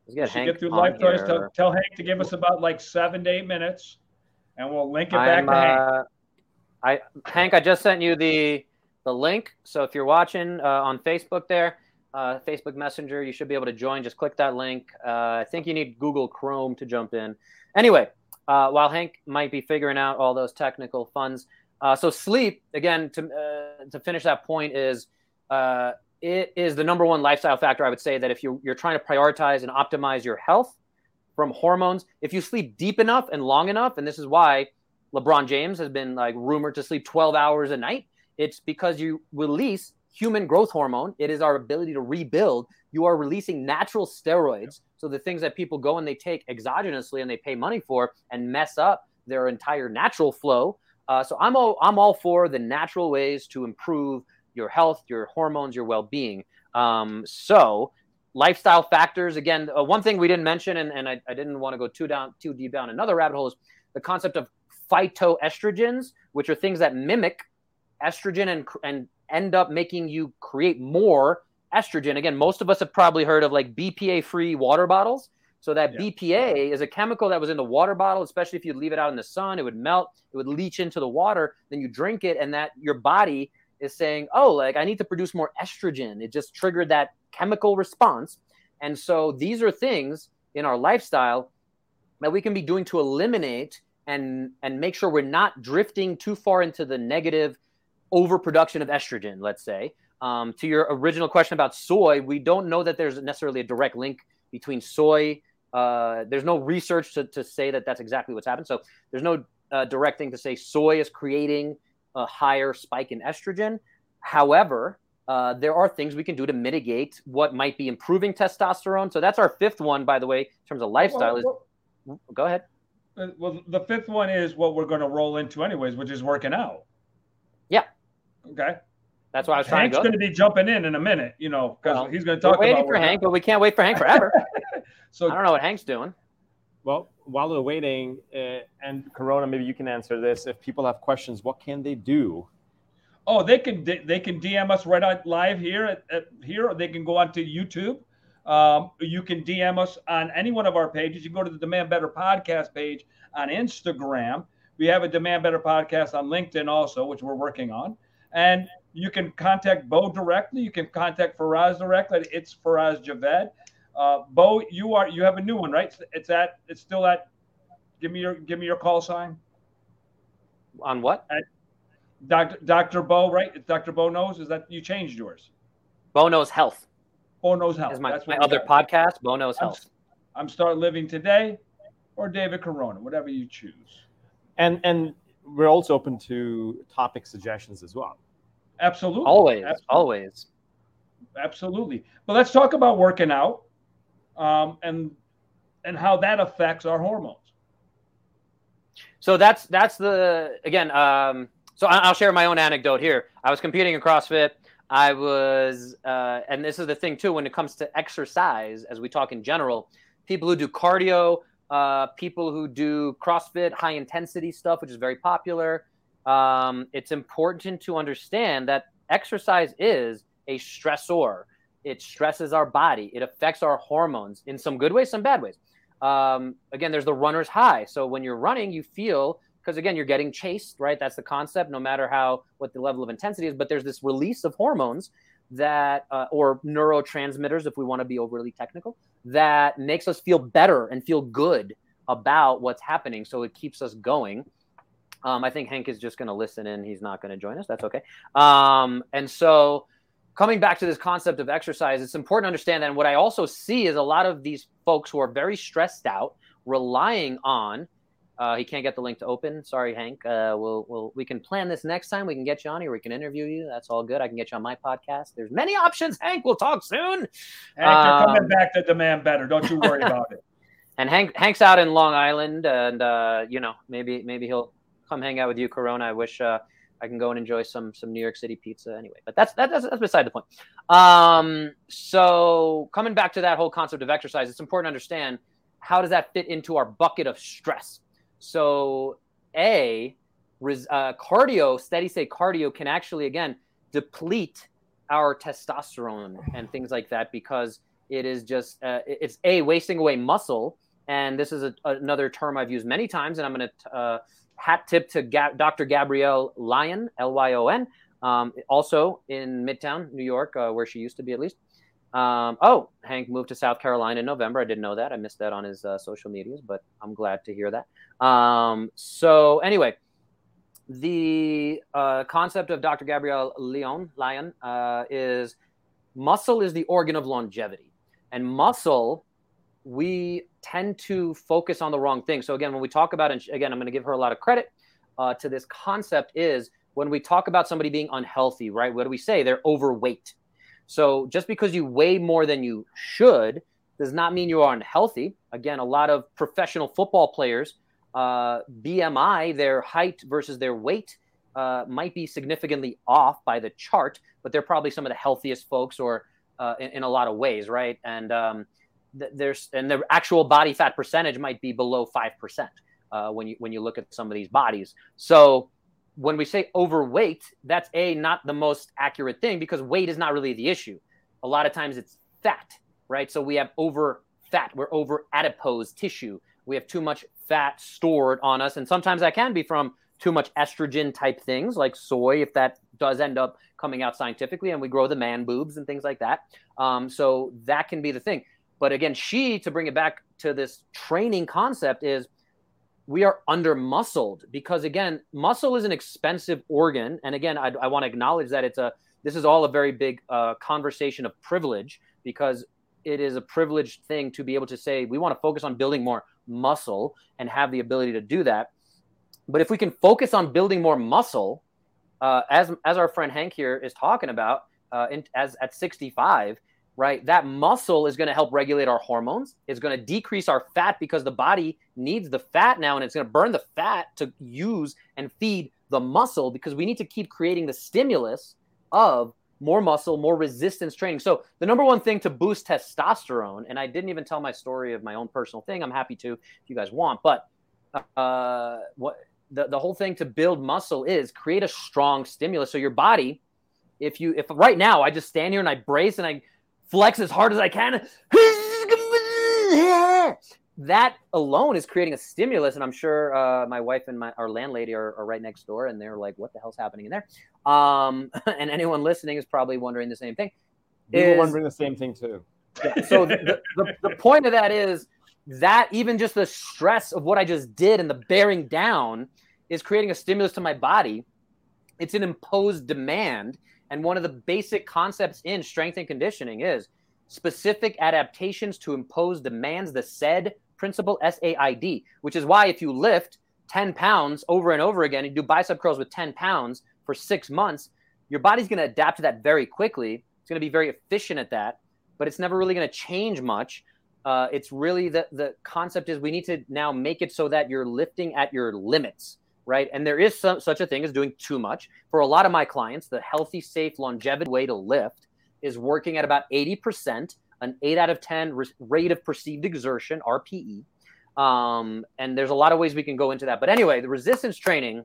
Let's get Hank get through life here. Tell, tell Hank to give us about like seven to eight minutes, and we'll link it back I'm, to Hank. uh, I Hank, I just sent you the the link. So if you're watching uh, on Facebook there, uh, Facebook Messenger, you should be able to join. Just click that link. Uh, I think you need Google Chrome to jump in. Anyway, uh, while Hank might be figuring out all those technical funds, uh, so sleep again to uh, to finish that point is uh, it is the number one lifestyle factor. I would say that if you you're trying to prioritize and optimize your health from hormones, if you sleep deep enough and long enough, and this is why LeBron James has been like rumored to sleep 12 hours a night. It's because you release human growth hormone. It is our ability to rebuild. You are releasing natural steroids. So the things that people go and they take exogenously and they pay money for and mess up their entire natural flow. Uh, so I'm all I'm all for the natural ways to improve your health, your hormones, your well-being. Um, so lifestyle factors again uh, one thing we didn't mention and, and I, I didn't want to go too down too deep down another rabbit hole is the concept of phytoestrogens which are things that mimic estrogen and and end up making you create more estrogen. Again most of us have probably heard of like bpa free water bottles. So that Yeah. bpa is a chemical that was in the water bottle especially if you leave it out in the sun it would melt it would leach into the water then you drink it and that your body is saying oh like i need to produce more estrogen. It just triggered that chemical response. And so these are things in our lifestyle that we can be doing to eliminate and and make sure we're not drifting too far into the negative overproduction of estrogen let's say. Um, to your original question about soy we don't know that there's necessarily a direct link between soy uh, there's no research to, to say that that's exactly what's happened. So there's no uh, direct thing to say soy is creating a higher spike in estrogen. However uh, there are things we can do to mitigate what might be improving testosterone. So that's our fifth one by the way in terms of lifestyle is Well, go ahead. well, well, the fifth one is what we're going to roll into anyways, which is working out. Yeah. Okay. that's why i was trying Hank's to go Hank's going to be jumping in in a minute, you know, because Well, he's going to We're talk waiting about for Hank, out. but we can't wait for Hank forever. *laughs* So I don't know what Hank's doing. Well, while we're waiting, uh, and Corona, maybe you can answer this. If people have questions, what can they do? Oh, they can they can DM us right out live here at, at here, or they can go onto YouTube. Um, you can DM us on any one of our pages. You can go to the Demand Better podcast page on Instagram. We have a Demand Better podcast on LinkedIn also, which we're working on. And you can contact Bo directly. You can contact Faraz directly. It's Faraz Javed. Uh, Bo, you are you have a new one, right? It's at it's still at. Give me your give me your call sign. On what? Dr. Dr. Bo, right? It's Dr. Bo knows. Is that you changed yours? Bo knows Health Bo knows how. is my, That's my other got. podcast. Bo knows I'm, Health. I'm start living today, or David Corona, whatever you choose. And and we're also open to topic suggestions as well. Absolutely. Always, Absolutely. always. Absolutely. But let's talk about working out, um, and and how that affects our hormones. so that's that's the again. Um, so I'll share my own anecdote here. I was competing in CrossFit. I was, uh, and this is the thing too. When it comes to exercise, as we talk in general, people who do cardio, uh, people who do CrossFit, high intensity stuff, which is very popular. Um, it's important to understand that exercise is a stressor. It stresses our body. It affects our hormones in some good ways, some bad ways. Um, again, there's the runner's high. So when you're running, you feel because again, you're getting chased, right? That's the concept. No matter how what the level of intensity is, but there's this release of hormones that uh, or neurotransmitters, if we want to be overly technical, that makes us feel better and feel good about what's happening. So it keeps us going. Um, I think Hank is just going to listen in. He's not going to join us. That's okay. Um, and so, coming back to this concept of exercise, it's important to understand that. And what I also see is a lot of these folks who are very stressed out, relying on. Uh, he can't get the link to open. Sorry, Hank. Uh, we'll, we'll we can plan this next time. We can get you on here. We can interview you. That's all good. I can get you on my podcast. There's many options. Hank, we'll talk soon. Hank, you're coming Um, back to demand better. Don't you worry *laughs* about it. And Hank Hank's out in Long Island, and uh, you know maybe maybe he'll come hang out with you, Corona. I wish uh, I can go and enjoy some some New York City pizza anyway. But that's that, that's that's beside the point. Um, so coming back to that whole concept of exercise, it's important to understand how does that fit into our bucket of stress. So a res, uh, cardio, steady state cardio can actually again deplete our testosterone and things like that because it is just uh, it's a wasting away muscle and this is a, another term i've used many times and i'm going to uh, hat tip to Ga- dr gabrielle lyon l-y-o-n um, also in midtown new york uh, where she used to be at least um, oh hank moved to south carolina in november i didn't know that i missed that on his uh, social medias but i'm glad to hear that um, so anyway the uh, concept of Dr. Gabrielle Lyon, Lyon uh, is muscle is the organ of longevity. And muscle, we tend to focus on the wrong thing. So, again, when we talk about, and again, I'm going to give her a lot of credit uh, to this concept, is when we talk about somebody being unhealthy, right? What do we say? They're overweight. So, just because you weigh more than you should does not mean you are unhealthy. Again, a lot of professional football players uh, BMI, their height versus their weight, uh, might be significantly off by the chart, but they're probably some of the healthiest folks, or uh, in, in a lot of ways, right? And um, there's and the actual body fat percentage might be below five percent uh, when you when you look at some of these bodies. So when we say overweight, that's a not the most accurate thing because weight is not really the issue. A lot of times it's fat, right? So we have over fat, we're over adipose tissue we have too much fat stored on us and sometimes that can be from too much estrogen type things like soy if that does end up coming out scientifically and we grow the man boobs and things like that um, so that can be the thing but again she to bring it back to this training concept is we are under muscled because again muscle is an expensive organ and again i, I want to acknowledge that it's a this is all a very big uh, conversation of privilege because it is a privileged thing to be able to say we want to focus on building more muscle and have the ability to do that. But if we can focus on building more muscle, uh, as as our friend Hank here is talking about, uh, in, as at 65, right? That muscle is going to help regulate our hormones. It's going to decrease our fat because the body needs the fat now, and it's going to burn the fat to use and feed the muscle because we need to keep creating the stimulus of more muscle, more resistance training. So the number one thing to boost testosterone, and I didn't even tell my story of my own personal thing. I'm happy to if you guys want, but uh, what the, the whole thing to build muscle is create a strong stimulus. So your body, if you if right now I just stand here and I brace and I flex as hard as I can, that alone is creating a stimulus. And I'm sure uh, my wife and my our landlady are, are right next door, and they're like, "What the hell's happening in there?" Um, *laughs* and anyone listening is probably wondering the same thing. We were Is- wondering the same thing too. so the, the, the point of that is that even just the stress of what I just did and the bearing down is creating a stimulus to my body. It's an imposed demand. And one of the basic concepts in strength and conditioning is specific adaptations to impose demands, the SAID principle, S A I D, which is why if you lift 10 pounds over and over again and do bicep curls with 10 pounds for six months, your body's going to adapt to that very quickly. It's going to be very efficient at that but it's never really going to change much Uh, it's really the the concept is we need to now make it so that you're lifting at your limits, right? And there is some, such a thing as doing too much. For a lot of my clients, the healthy, safe, longevity way to lift is working at about 80%, an 8 out of 10 rate of perceived exertion, RPE. Um, and there's a lot of ways we can go into that. But anyway, the resistance training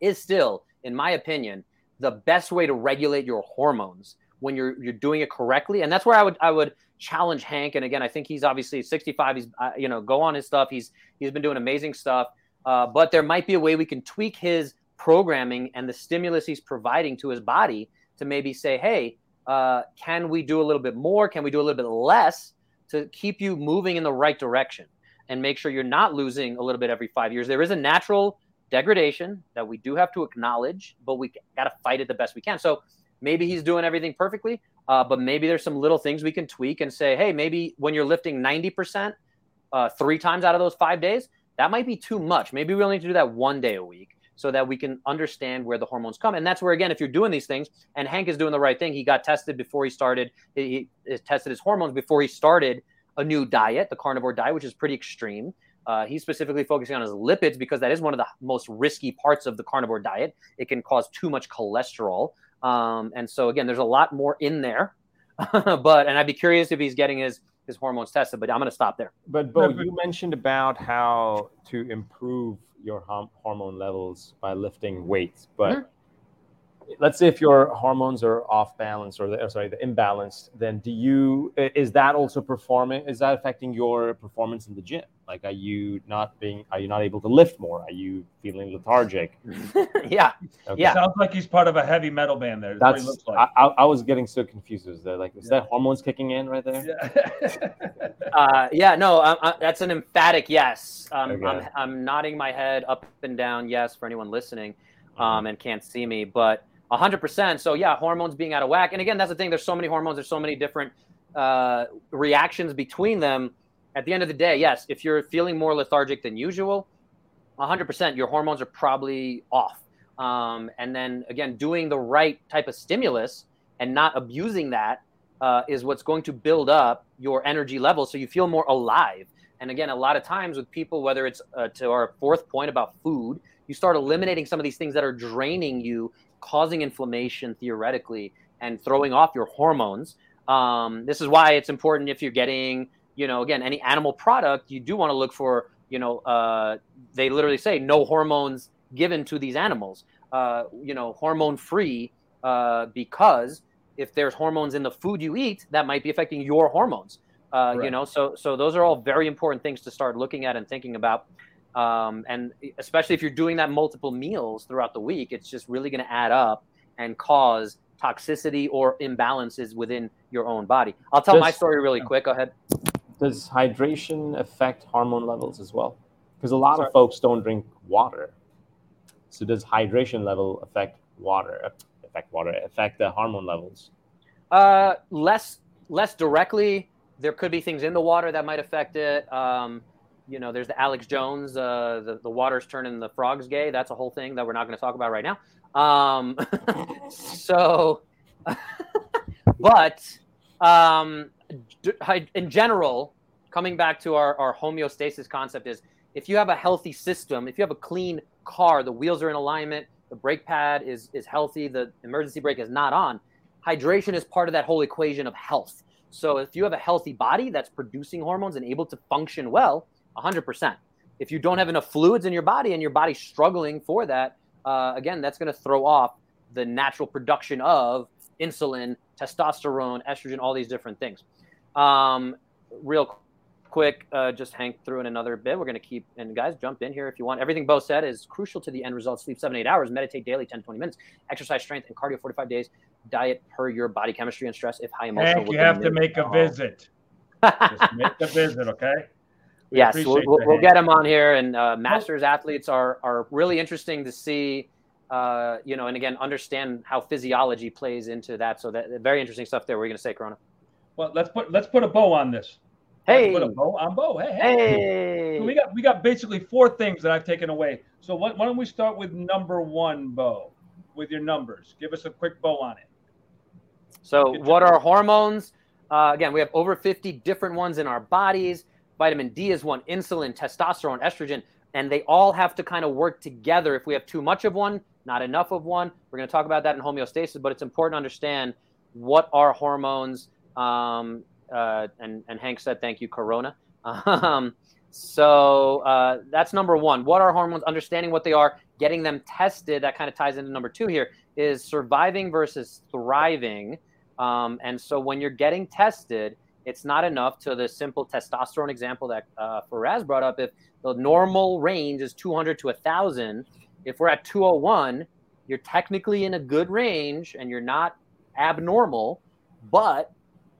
is still, in my opinion, the best way to regulate your hormones when you're you're doing it correctly. And that's where I would I would challenge Hank. And again, I think he's obviously 65. He's uh, you know go on his stuff. He's he's been doing amazing stuff. Uh, but there might be a way we can tweak his programming and the stimulus he's providing to his body to maybe say, hey, uh, can we do a little bit more? Can we do a little bit less to keep you moving in the right direction and make sure you're not losing a little bit every five years? There is a natural degradation that we do have to acknowledge, but we got to fight it the best we can. So maybe he's doing everything perfectly, uh, but maybe there's some little things we can tweak and say, hey, maybe when you're lifting 90% uh, three times out of those five days, that might be too much. Maybe we only need to do that one day a week so that we can understand where the hormones come. And that's where, again, if you're doing these things, and Hank is doing the right thing, he got tested before he started, he, he tested his hormones before he started a new diet, the carnivore diet, which is pretty extreme. Uh, he's specifically focusing on his lipids because that is one of the most risky parts of the carnivore diet. It can cause too much cholesterol. Um, and so, again, there's a lot more in there. *laughs* but, and I'd be curious if he's getting his his hormones tested, but I'm going to stop there. But Bo, you mentioned about how to improve your hormone levels by lifting weights, but mm-hmm let's say if your hormones are off balance or, the, or sorry the imbalanced then do you is that also performing is that affecting your performance in the gym like are you not being are you not able to lift more are you feeling lethargic *laughs* yeah okay. yeah sounds like he's part of a heavy metal band there that's, that's what like. I, I, was getting so confused is that like is yeah. that hormones kicking in right there yeah, *laughs* *laughs* uh, yeah no I, I, that's an emphatic yes um, okay. I'm, I'm nodding my head up and down yes for anyone listening mm-hmm. um, and can't see me but 100%. So yeah, hormones being out of whack. And again, that's the thing. There's so many hormones. There's so many different uh, reactions between them. At the end of the day, yes, if you're feeling more lethargic than usual, 100%, your hormones are probably off. Um, and then again, doing the right type of stimulus and not abusing that uh, is what's going to build up your energy level so you feel more alive. And again, a lot of times with people, whether it's uh, to our fourth point about food, you start eliminating some of these things that are draining you causing inflammation theoretically and throwing off your hormones. Um, this is why it's important if you're getting, you know, again, any animal product, you do want to look for, you know, uh, they literally say no hormones given to these animals, uh, you know, hormone free, uh, because if there's hormones in the food you eat, that might be affecting your hormones. Uh, you know, so so those are all very important things to start looking at and thinking about. Um, and especially if you're doing that multiple meals throughout the week, it's just really going to add up and cause toxicity or imbalances within your own body. I'll tell does, my story really quick. Go ahead. Does hydration affect hormone levels as well? Because a lot Sorry. of folks don't drink water. So does hydration level affect water? Affect water? Affect the hormone levels? Uh, less less directly. There could be things in the water that might affect it. Um, you know, there's the Alex Jones, uh, the the water's turning the frogs gay. That's a whole thing that we're not going to talk about right now. Um, *laughs* so, *laughs* but um, in general, coming back to our, our homeostasis concept is if you have a healthy system, if you have a clean car, the wheels are in alignment, the brake pad is is healthy, the emergency brake is not on. Hydration is part of that whole equation of health. So if you have a healthy body that's producing hormones and able to function well, 100%. If you don't have enough fluids in your body and your body's struggling for that, uh, again, that's going to throw off the natural production of insulin, testosterone, estrogen, all these different things. Um, real quick, uh, just Hank threw in another bit. We're going to keep, and guys, jump in here if you want. Everything Bo said is crucial to the end result. Sleep seven, eight hours, meditate daily 10, 20 minutes, exercise strength and cardio 45 days, diet per your body chemistry and stress if high emotional. Hank, you have to make a visit. just make the visit, okay? We yes, we'll, we'll, get them on here. And uh, masters athletes are are really interesting to see. Uh, you know, and again, understand how physiology plays into that. So that very interesting stuff there. We're you going to say, Corona. Well, let's put let's put a bow on this. Hey, let's put a bow on Bo. Hey, hey. hey. So we got we got basically four things that I've taken away. So why, why don't we start with number one, Bo, with your numbers? Give us a quick bow on it. So, what are hormones? Uh, again, we have over 50 different ones in our bodies. Vitamin D is one, insulin, testosterone, estrogen, and they all have to kind of work together. If we have too much of one, not enough of one, we're going to talk about that in homeostasis, but it's important to understand what are hormones. Um, uh, and, and Hank said, thank you, Corona. *laughs* Um, so uh, that's number one. What are hormones? Understanding what they are, getting them tested. That kind of ties into number two here is surviving versus thriving. Um, and so when you're getting tested, it's not enough to the simple testosterone example that uh, Faraz brought up. If the normal range is 200 to 1,000, if we're at 201, you're technically in a good range and you're not abnormal, but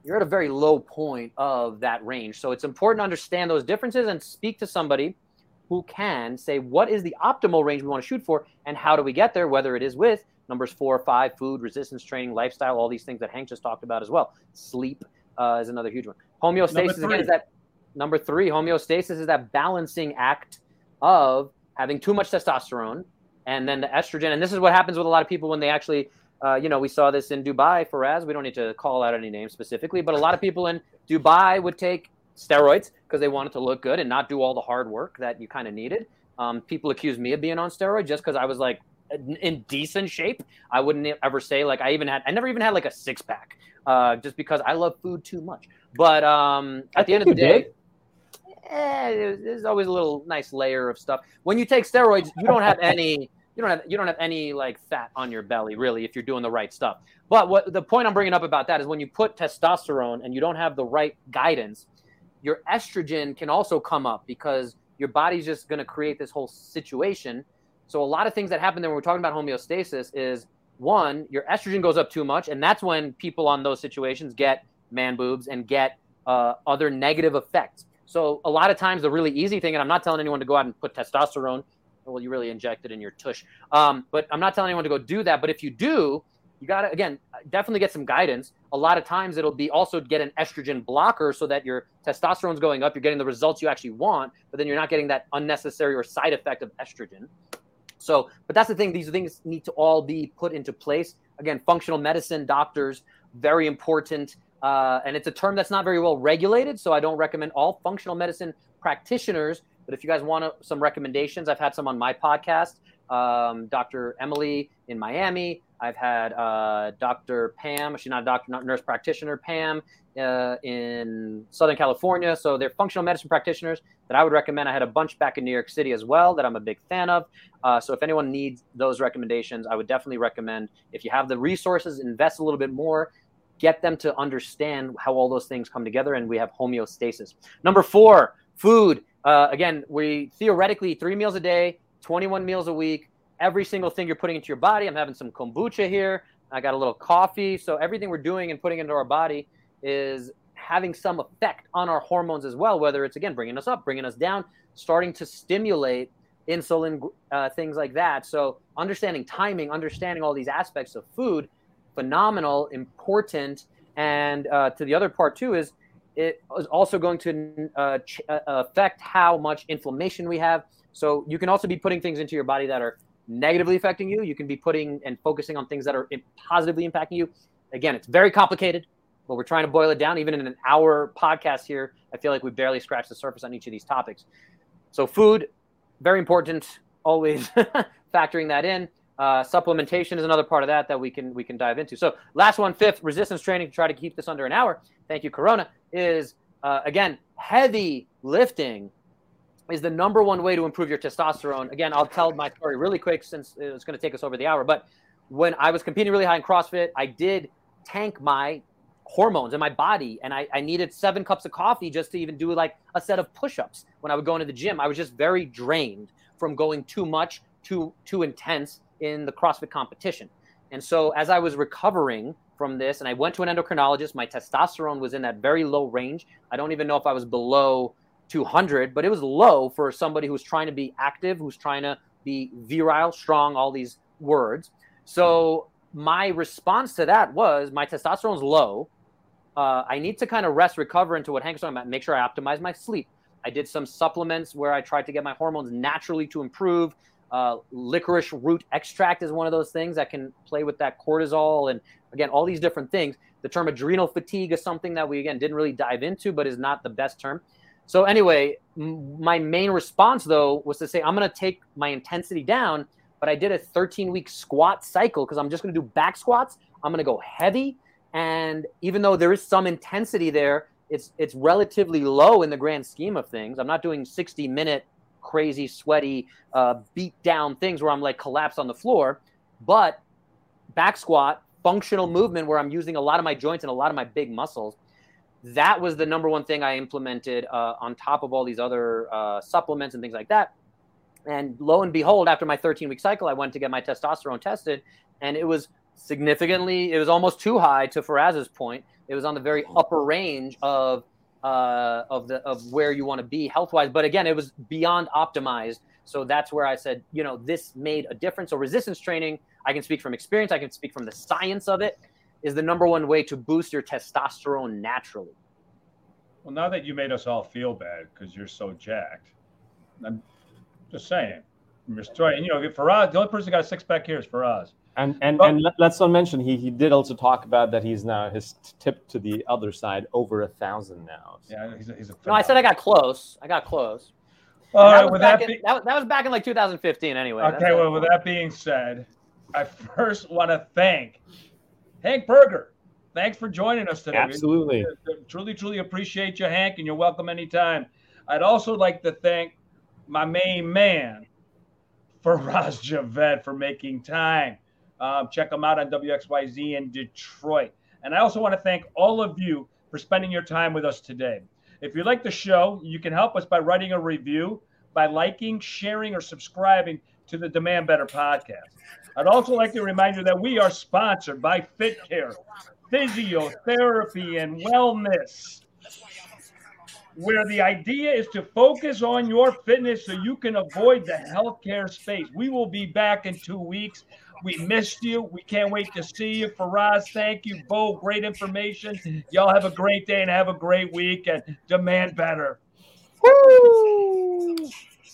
you're at a very low point of that range. So it's important to understand those differences and speak to somebody who can say what is the optimal range we want to shoot for and how do we get there, whether it is with numbers four or five, food, resistance training, lifestyle, all these things that Hank just talked about as well. Sleep uh, is another huge one. Homeostasis again is that number three. Homeostasis is that balancing act of having too much testosterone and then the estrogen. And this is what happens with a lot of people when they actually uh, you know, we saw this in Dubai Faraz. We don't need to call out any names specifically, but a lot of people in Dubai would take steroids because they wanted to look good and not do all the hard work that you kind of needed. Um, people accuse me of being on steroids just because I was like in decent shape. I wouldn't ever say like I even had, I never even had like a six pack uh, just because I love food too much. But um, at I the end of the day, eh, there's always a little nice layer of stuff. When you take steroids, you don't have any you don't have you don't have any like fat on your belly really if you're doing the right stuff. But what the point I'm bringing up about that is when you put testosterone and you don't have the right guidance, your estrogen can also come up because your body's just going to create this whole situation. So a lot of things that happen there when we're talking about homeostasis is one, your estrogen goes up too much, and that's when people on those situations get man boobs and get uh, other negative effects. So a lot of times the really easy thing, and I'm not telling anyone to go out and put testosterone well, you really inject it in your tush. Um, but I'm not telling anyone to go do that. But if you do, you got to, again, definitely get some guidance. A lot of times it'll be also get an estrogen blocker so that your testosterone's going up. You're getting the results you actually want, but then you're not getting that unnecessary or side effect of estrogen. So, but that's the thing. These things need to all be put into place. Again, functional medicine doctors, very important. Uh, and it's a term that's not very well regulated. So I don't recommend all functional medicine practitioners but if you guys want some recommendations, I've had some on my podcast. Um, Dr. Emily in Miami. I've had uh, Dr. Pam. She's not a doctor, not nurse practitioner. Pam uh, in Southern California. So they're functional medicine practitioners that I would recommend. I had a bunch back in New York City as well that I'm a big fan of. Uh, so if anyone needs those recommendations, I would definitely recommend. If you have the resources, invest a little bit more. Get them to understand how all those things come together, and we have homeostasis. Number four, food uh, again, we theoretically three meals a day, 21 meals a week. Every single thing you're putting into your body. I'm having some kombucha here. I got a little coffee. So everything we're doing and putting into our body is having some effect on our hormones as well. Whether it's again bringing us up, bringing us down, starting to stimulate insulin, uh, things like that. So understanding timing, understanding all these aspects of food, phenomenal, important. And uh, to the other part too is it is also going to uh, ch- uh, affect how much inflammation we have. So you can also be putting things into your body that are negatively affecting you. You can be putting and focusing on things that are positively impacting you. Again, it's very complicated, but we're trying to boil it down. Even in an hour podcast here, I feel like we barely scratched the surface on each of these topics. So food, very important. Always *laughs* factoring that in. Uh, supplementation is another part of that that we can we can dive into. So last one, fifth, resistance training to try to keep this under an hour. Thank you, Corona. Is uh, again heavy lifting is the number one way to improve your testosterone. Again, I'll tell my story really quick since it's going to take us over the hour. But when I was competing really high in CrossFit, I did tank my hormones in my body and I, I needed seven cups of coffee just to even do like a set of push-ups when I would go into the gym. I was just very drained from going too much, too too intense in the CrossFit competition. And so as I was recovering from this, and I went to an endocrinologist, my testosterone was in that very low range. I don't even know if I was below 200, but it was low for somebody who's trying to be active, who's trying to be virile, strong, all these words. So my response to that was my testosterone's low. Uh, I need to kind of rest, recover into what Hank's talking about, make sure I optimize my sleep. I did some supplements where I tried to get my hormones naturally to improve Uh, licorice root extract is one of those things that can play with that cortisol and again all these different things. The term adrenal fatigue is something that we again didn't really dive into, but is not the best term. So anyway, m- my main response though was to say I'm going to take my intensity down, but I did a 13 week squat cycle because I'm just going to do back squats. I'm going to go heavy, and even though there is some intensity there, it's it's relatively low in the grand scheme of things. I'm not doing 60 minute crazy sweaty uh, beat down things where I'm like collapsed on the floor, but back squat functional movement where I'm using a lot of my joints and a lot of my big muscles. That was the number one thing I implemented uh, on top of all these other uh, supplements and things like that. And lo and behold, after my 13 week cycle, I went to get my testosterone tested, and it was significantly, it was almost too high to Faraz's point. It was on the very upper range of uh, of the of where you want to be health wise. But again, it was beyond optimized. So that's where I said, you know, this made a difference. So resistance training, I can speak from experience. I can speak from the science of it. Is the number one way to boost your testosterone naturally. Well, now that you made us all feel bad because you're so jacked, I'm just saying, you're you know, for us, the only person got a six pack here is Faraz. And and, but, and let's not mention he, he did also talk about that he's now his tip to the other side over a thousand now. So. Yeah, he's a, he's a no, I said I got close. I got close. All right, with that, in, be- that, that, was back in like 2015 anyway. Okay, well, with that being said, I first want to thank Hank Berger. Thanks for joining us today. Absolutely. truly, truly appreciate you, Hank, and you're welcome anytime. I'd also like to thank my main man, Faraz Javed, for making time. Um, check them out on WXYZ in Detroit. And I also want to thank all of you for spending your time with us today. If you like the show, you can help us by writing a review, by liking, sharing, or subscribing to the Demand Better podcast. I'd also like to remind you that we are sponsored by FitCare, Physiotherapy, and Wellness, where the idea is to focus on your fitness so you can avoid the healthcare space. We will be back in two weeks we missed you. We can't wait to see you. Faraz, thank you. Bo, great information. Y'all have a great day and have a great week and demand better. Woo!